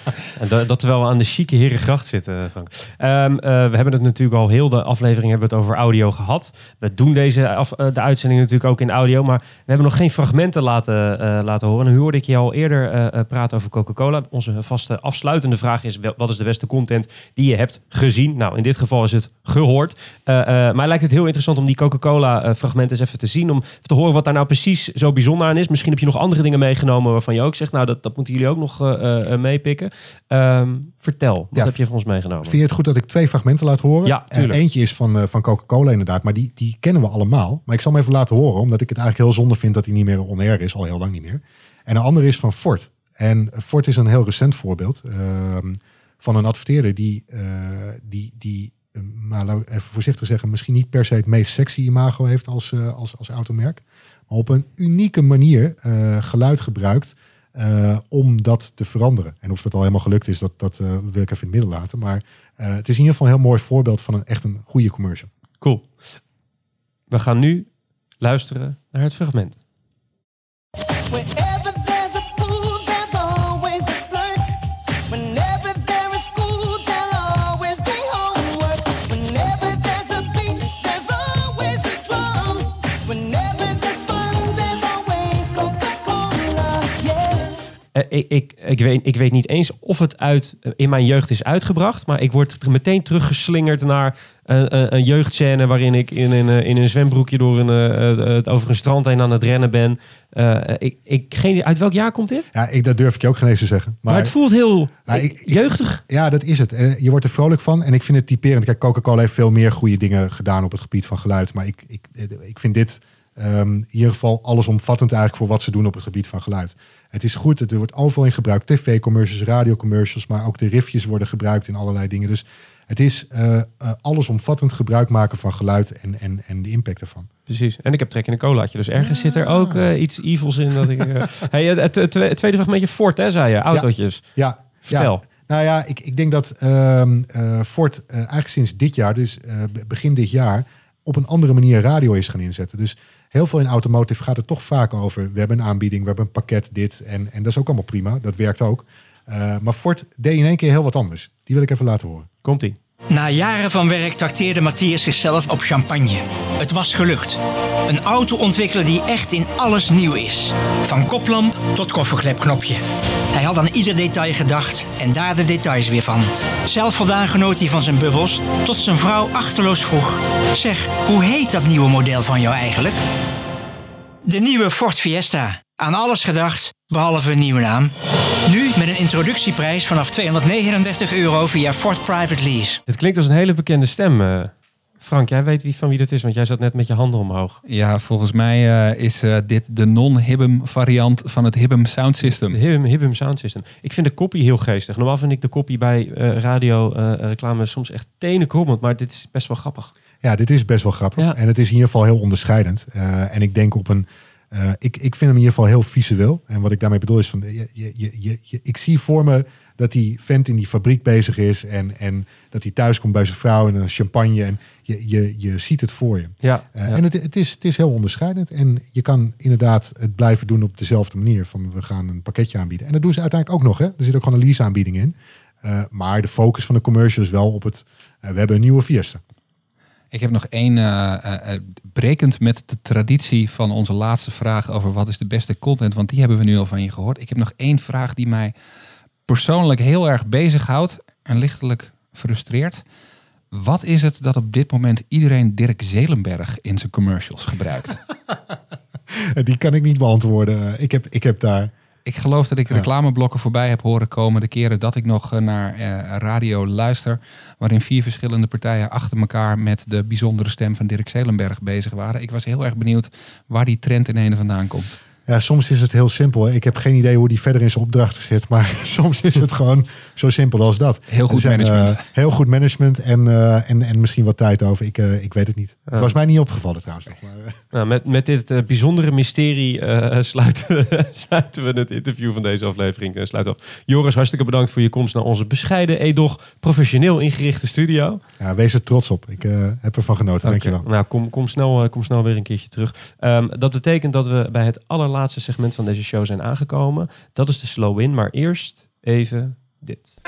En dat, dat terwijl we aan de chique Herengracht zitten, Frank. Ehm, eh, we hebben het natuurlijk al heel de aflevering hebben we het over audio gehad. We doen deze af, eh, de uitzending natuurlijk ook in audio, maar we hebben nog geen fragmenten laten, eh, laten horen. En nu hoorde ik je al eerder praten over Coca-Cola. Onze vaste afsluitende vraag is: wat is de beste content die je hebt gezien? Nou, in dit geval is het gehoord. Eh, eh, mij lijkt het heel interessant om die Coca-Cola-fragmenten eens even te zien, om te horen wat daar nou precies zo bijzonder aan is. Misschien heb je nog andere dingen meegenomen waarvan je ook zegt, nou, dat, dat moeten jullie ook nog eh, eh, meepikken. Ehm, vertel, wat Ja, heb je voor ons meegenomen? Vind je het goed dat ik twee fragmenten laat horen? Ja, Eh, eentje is van, eh, van Coca-Cola inderdaad, maar die, die kennen we allemaal. Maar ik zal hem even laten horen, omdat ik het eigenlijk heel zonde vind dat hij niet meer on-air is, al heel lang niet meer. En een andere is van Ford. En Ford is een heel recent voorbeeld ehm, van een adverteerder die, eh, die, die eh, maar laten we even voorzichtig zeggen, misschien niet per se het meest sexy imago heeft als, eh, als, als automerk. Maar op een unieke manier eh, geluid gebruikt eh, om dat te veranderen. En of dat al helemaal gelukt is, dat, dat eh, wil ik even in het midden laten. Maar eh, het is in ieder geval een heel mooi voorbeeld van een echt een goede commercial. Cool. We gaan nu luisteren naar het fragment. Ik, ik, ik, weet, ik weet niet eens of het uit, eh, in mijn jeugd is uitgebracht. Maar ik word meteen teruggeslingerd naar een, een, een jeugdscène... waarin ik in een, eh, in een zwembroekje door een, eh, eh, over een strand heen aan het rennen ben. Eh, ik, ik, geen, uit welk jaar komt dit? Ja, ik, dat durf ik je ook geen eens te zeggen. Maar, Maar, het voelt heel Nou, eh, ik- ik- jeugdig. ja, dat is het. Eh, je wordt er vrolijk van. En ik vind het typerend. Kijk, Coca-Cola heeft veel meer goede dingen gedaan op het gebied van geluid. Maar ik, ik, eh, ik vind dit ehm, in ieder geval allesomvattend eigenlijk voor wat ze doen op het gebied van geluid. Het is goed, het wordt overal in gebruikt. TV-commercials, radiocommercials, maar ook de riffjes worden gebruikt in allerlei dingen. Dus het is eh, eh, allesomvattend gebruik maken van geluid en, en, en de impact ervan. Precies. En ik heb trek in een colaatje. Dus ergens zit er ook eh, iets evils in. Dat ik, hey, het, het, tweede fragmentje Ford, hè, zei je? Autootjes. Ja, Vertel. Ja. Nou ja, ik, ik denk dat ehm eh, Ford eigenlijk sinds dit jaar, dus be- begin dit jaar, op een andere manier radio is gaan inzetten. Dus heel veel in automotive gaat het toch vaak over. We hebben een aanbieding, we hebben een pakket, dit. En, en dat is ook allemaal prima. Dat werkt ook. Eh, maar Ford deed in één keer heel wat anders. Die wil ik even laten horen. Komt-ie. Na jaren van werk trakteerde Matthias zichzelf op champagne. Het was gelukt. Een auto ontwikkelen die echt in alles nieuw is. Van koplamp tot kofferklepknopje. Hij had aan ieder detail gedacht en daar de details weer van. Zelf voldaan genoot hij van zijn bubbels, tot zijn vrouw achterloos vroeg... Zeg, hoe heet dat nieuwe model van jou eigenlijk? De nieuwe Ford Fiesta. Aan alles gedacht, behalve een nieuwe naam. Nu met een introductieprijs vanaf 239 euro via Ford Private Lease. Dit klinkt als een hele bekende stem. eh. Frank, jij weet wie, van wie dit is, want jij zat net met je handen omhoog. Ja, volgens mij eh, is eh, dit de non-Hibbum variant van het Hibbum Sound De System. Hibbum, Hibbum Sound System. Ik vind de kopie heel geestig. Normaal vind ik de kopie bij eh, radio eh, reclame soms echt tenenkrommend, maar dit is best wel grappig. Ja, dit is best wel grappig. Ja. En het is in ieder geval heel onderscheidend. Eh, en ik denk op een. eh, ik, ik vind hem in ieder geval heel visueel. En wat ik daarmee bedoel is van. Je, je, je, je, ik zie voor me dat die vent in die fabriek bezig is. En, en dat hij thuis komt bij zijn vrouw en een champagne. En je, je, je ziet het voor je. Ja, Eh, ja. En het, het, is, het is heel onderscheidend. En je kan inderdaad het blijven doen op dezelfde manier. Van we gaan een pakketje aanbieden. En dat doen ze uiteindelijk ook nog. Hè? Er zit ook gewoon een lease aanbieding in. Maar de focus van de commercial is wel op het. we hebben een nieuwe Fiesta. Ik heb nog één, eh, brekend met de traditie van onze laatste vraag over wat is de beste content, want die hebben we nu al van je gehoord. Ik heb nog één vraag die mij persoonlijk heel erg bezighoudt en lichtelijk frustreert. Wat is het dat op dit moment iedereen Dirk Zelenberg in zijn commercials gebruikt? Die kan ik niet beantwoorden. Ik heb, ik heb daar. Ik geloof dat ik reclameblokken voorbij heb horen komen de keren dat ik nog eh, naar eh, radio luister, waarin vier verschillende partijen achter elkaar met de bijzondere stem van Dirk Zelenberg bezig waren. Ik was heel erg benieuwd waar die trend in ene vandaan komt. Ja, soms is het heel simpel. Ik heb geen idee hoe die verder in zijn opdrachten zit. Maar soms is het gewoon zo simpel als dat. Heel goed Er zijn, management. eh, heel goed management en, eh, en, en misschien wat tijd over. Ik, eh, ik weet het niet. Het was mij niet opgevallen trouwens. nog, Maar, eh, Nou, met, met dit eh, bijzondere mysterie eh, sluiten, we, sluiten we het interview van deze aflevering eh, sluiten af. Joris, hartstikke bedankt voor je komst naar onze bescheiden, edoch professioneel ingerichte studio. ja, wees er trots op. Ik eh, heb ervan genoten. Dankjewel. Nou, kom, kom, snel, eh, kom snel weer een keertje terug. Ehm, dat betekent dat we bij het allerlaatste segment van deze show zijn aangekomen. Dat is de slow in, maar eerst even dit.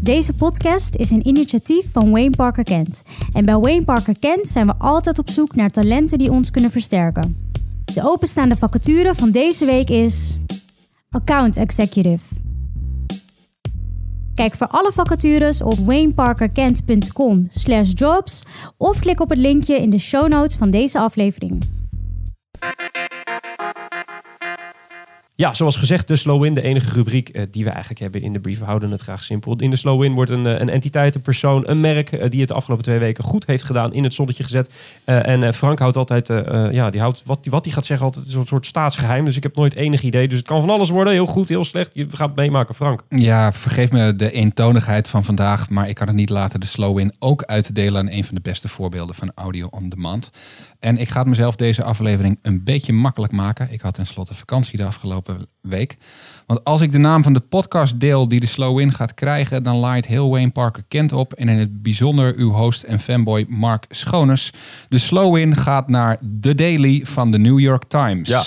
Deze podcast is een initiatief van Wayne Parker Kent. En bij Wayne Parker Kent zijn we altijd op zoek naar talenten die ons kunnen versterken. De openstaande vacature van deze week is Account Executive. Kijk voor alle vacatures op wayneparkerkent.com slash jobs of klik op het linkje in de show notes van deze aflevering. Ja, zoals gezegd, de Slow In, de enige rubriek eh, die we eigenlijk hebben in de brief. We houden het graag simpel. In de Slow In wordt een, eh, een entiteit, een persoon, een merk eh, die het de afgelopen twee weken goed heeft gedaan, in het zonnetje gezet. En Frank houdt altijd, ja, die houdt wat, wat hij gaat zeggen altijd een soort, staatsgeheim. Dus ik heb nooit enig idee. Dus het kan van alles worden, heel goed, heel slecht. Je gaat meemaken, Frank. Ja, vergeef me de eentonigheid van vandaag, maar ik kan het niet laten de slow in ook uit te delen aan een van de beste voorbeelden van audio on demand. En ik ga het mezelf deze aflevering een beetje makkelijk maken. Ik had tenslotte vakantie de afgelopen week. Want als ik de naam van de podcast deel die de slow in gaat krijgen, dan laait heel Wayne Parker Kent op. En in het bijzonder uw host en fanboy Mark Schoners. De slow in gaat naar The Daily van de New York Times. Ja.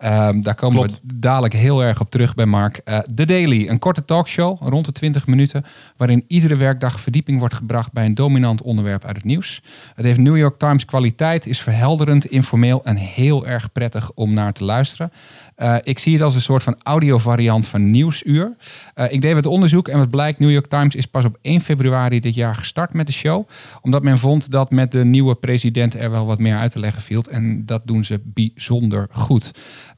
Ehm, daar komen Klopt. we dadelijk heel erg op terug bij Mark. Eh The Daily, een korte talkshow rond de 20 minuten, waarin iedere werkdag verdieping wordt gebracht bij een dominant onderwerp uit het nieuws. Het heeft New York Times kwaliteit, is verhelderend, informeel en heel erg prettig om naar te luisteren. Eh, ik zie het als een soort van audiovariant van Nieuwsuur. Eh, ik deed wat onderzoek en wat blijkt, New York Times is pas op 1 februari dit jaar gestart met de show. Omdat men vond dat met de nieuwe president er wel wat meer uit te leggen viel. En dat doen ze bijzonder goed.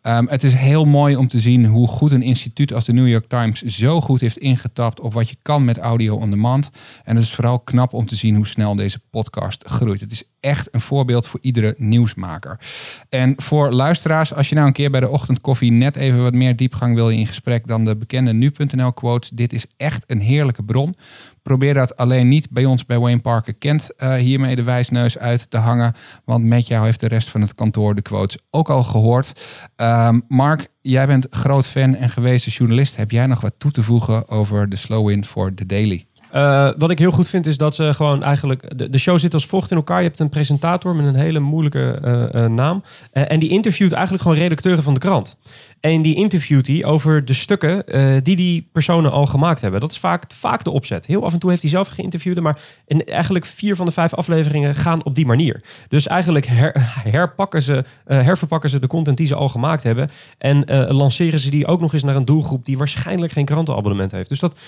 Ehm, het is heel mooi om te zien hoe goed een instituut als de New York Times zo goed heeft ingetapt op wat je kan met audio on demand. En het is vooral knap om te zien hoe snel deze podcast groeit. Het is echt een voorbeeld voor iedere nieuwsmaker. En voor luisteraars, als je nou een keer bij de ochtendkoffie net even wat meer diepgang wil in gesprek dan de bekende nu.nl quotes, dit is echt een heerlijke bron. Probeer dat alleen niet bij ons bij Wayne Parker Kent eh, hiermee de wijsneus uit te hangen. Want met jou heeft de rest van het kantoor de quotes ook al gehoord. Ehm, Mark, jij bent groot fan en gewezen journalist. Heb jij nog wat toe te voegen over de slow-in voor The Daily? Eh, wat ik heel goed vind is dat ze gewoon eigenlijk... De, de show zit als volgt in elkaar. Je hebt een presentator met een hele moeilijke eh, eh, naam. En die interviewt eigenlijk gewoon redacteuren van de krant. En die interviewt hij over de stukken die die personen al gemaakt hebben. Dat is vaak, vaak de opzet. Heel af en toe heeft hij zelf geïnterviewd. Maar in eigenlijk vier van de vijf afleveringen gaan op die manier. Dus eigenlijk her- herpakken ze, herverpakken ze de content die ze al gemaakt hebben. En lanceren ze die ook nog eens naar een doelgroep die waarschijnlijk geen krantenabonnement heeft. Dus dat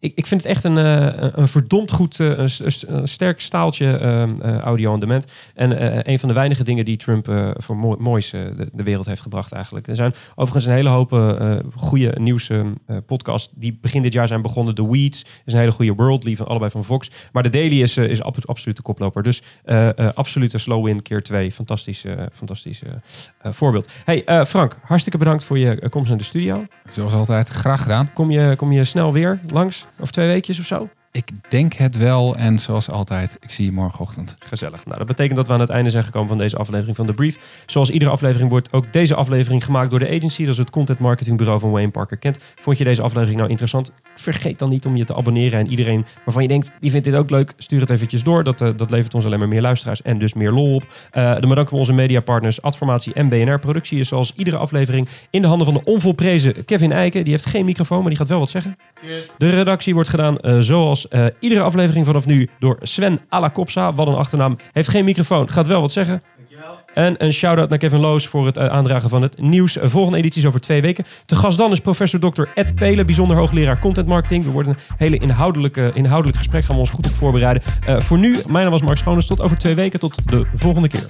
ik, ik vind het echt een, eh, een verdomd goed, eh, een, een sterk staaltje ehm, eh, audio on demand. En een van de weinige dingen die Trump voor mooi, moois de, de wereld heeft gebracht eigenlijk. Er zijn overigens een hele hoop goede nieuws eh, podcasts die begin dit jaar zijn begonnen. The Weeds is een hele goede Worldly van allebei van Fox. Maar de Daily is, is ab- absoluut de koploper. Dus absolute slow in keer 2. Fantastisch, fantastisch voorbeeld. Hey Frank, hartstikke bedankt voor je komst naar de studio. Zoals altijd, graag gedaan. Kom je, kom je snel weer langs? Of twee weekjes of zo? Ik denk het wel en zoals altijd, ik zie je morgenochtend. Gezellig. Nou, dat betekent dat we aan het einde zijn gekomen van deze aflevering van The Brief. Zoals iedere aflevering wordt ook deze aflevering gemaakt door de agency. Dat is het content marketingbureau van Wayne Parker Kent. Vond je deze aflevering nou interessant? Vergeet dan niet om je te abonneren. En iedereen waarvan je denkt, die vindt dit ook leuk, stuur het eventjes door. Dat, eh, dat levert ons alleen maar meer luisteraars en dus meer lol op. Eh, dan bedanken we onze mediapartners Adformatie en BNR. Productie is zoals iedere aflevering in de handen van de onvolprezen Kevin Eiken. Die heeft geen microfoon, maar die gaat wel wat zeggen. De redactie wordt gedaan eh, zoals eh, iedere aflevering vanaf nu door Sven Alakopsa. Wat een achternaam. Heeft geen microfoon, gaat wel wat zeggen. En een shout-out naar Kevin Loos voor het eh, aandragen van het nieuws. Eh, volgende editie is over twee weken. Te gast dan is professor Dr. Ed Pelen, bijzonder hoogleraar content marketing. We worden een hele inhoudelijke, inhoudelijk gesprek, gaan we ons goed op voorbereiden. Voor nu, mijn naam was Mark Schoones. Tot over twee weken, tot de volgende keer.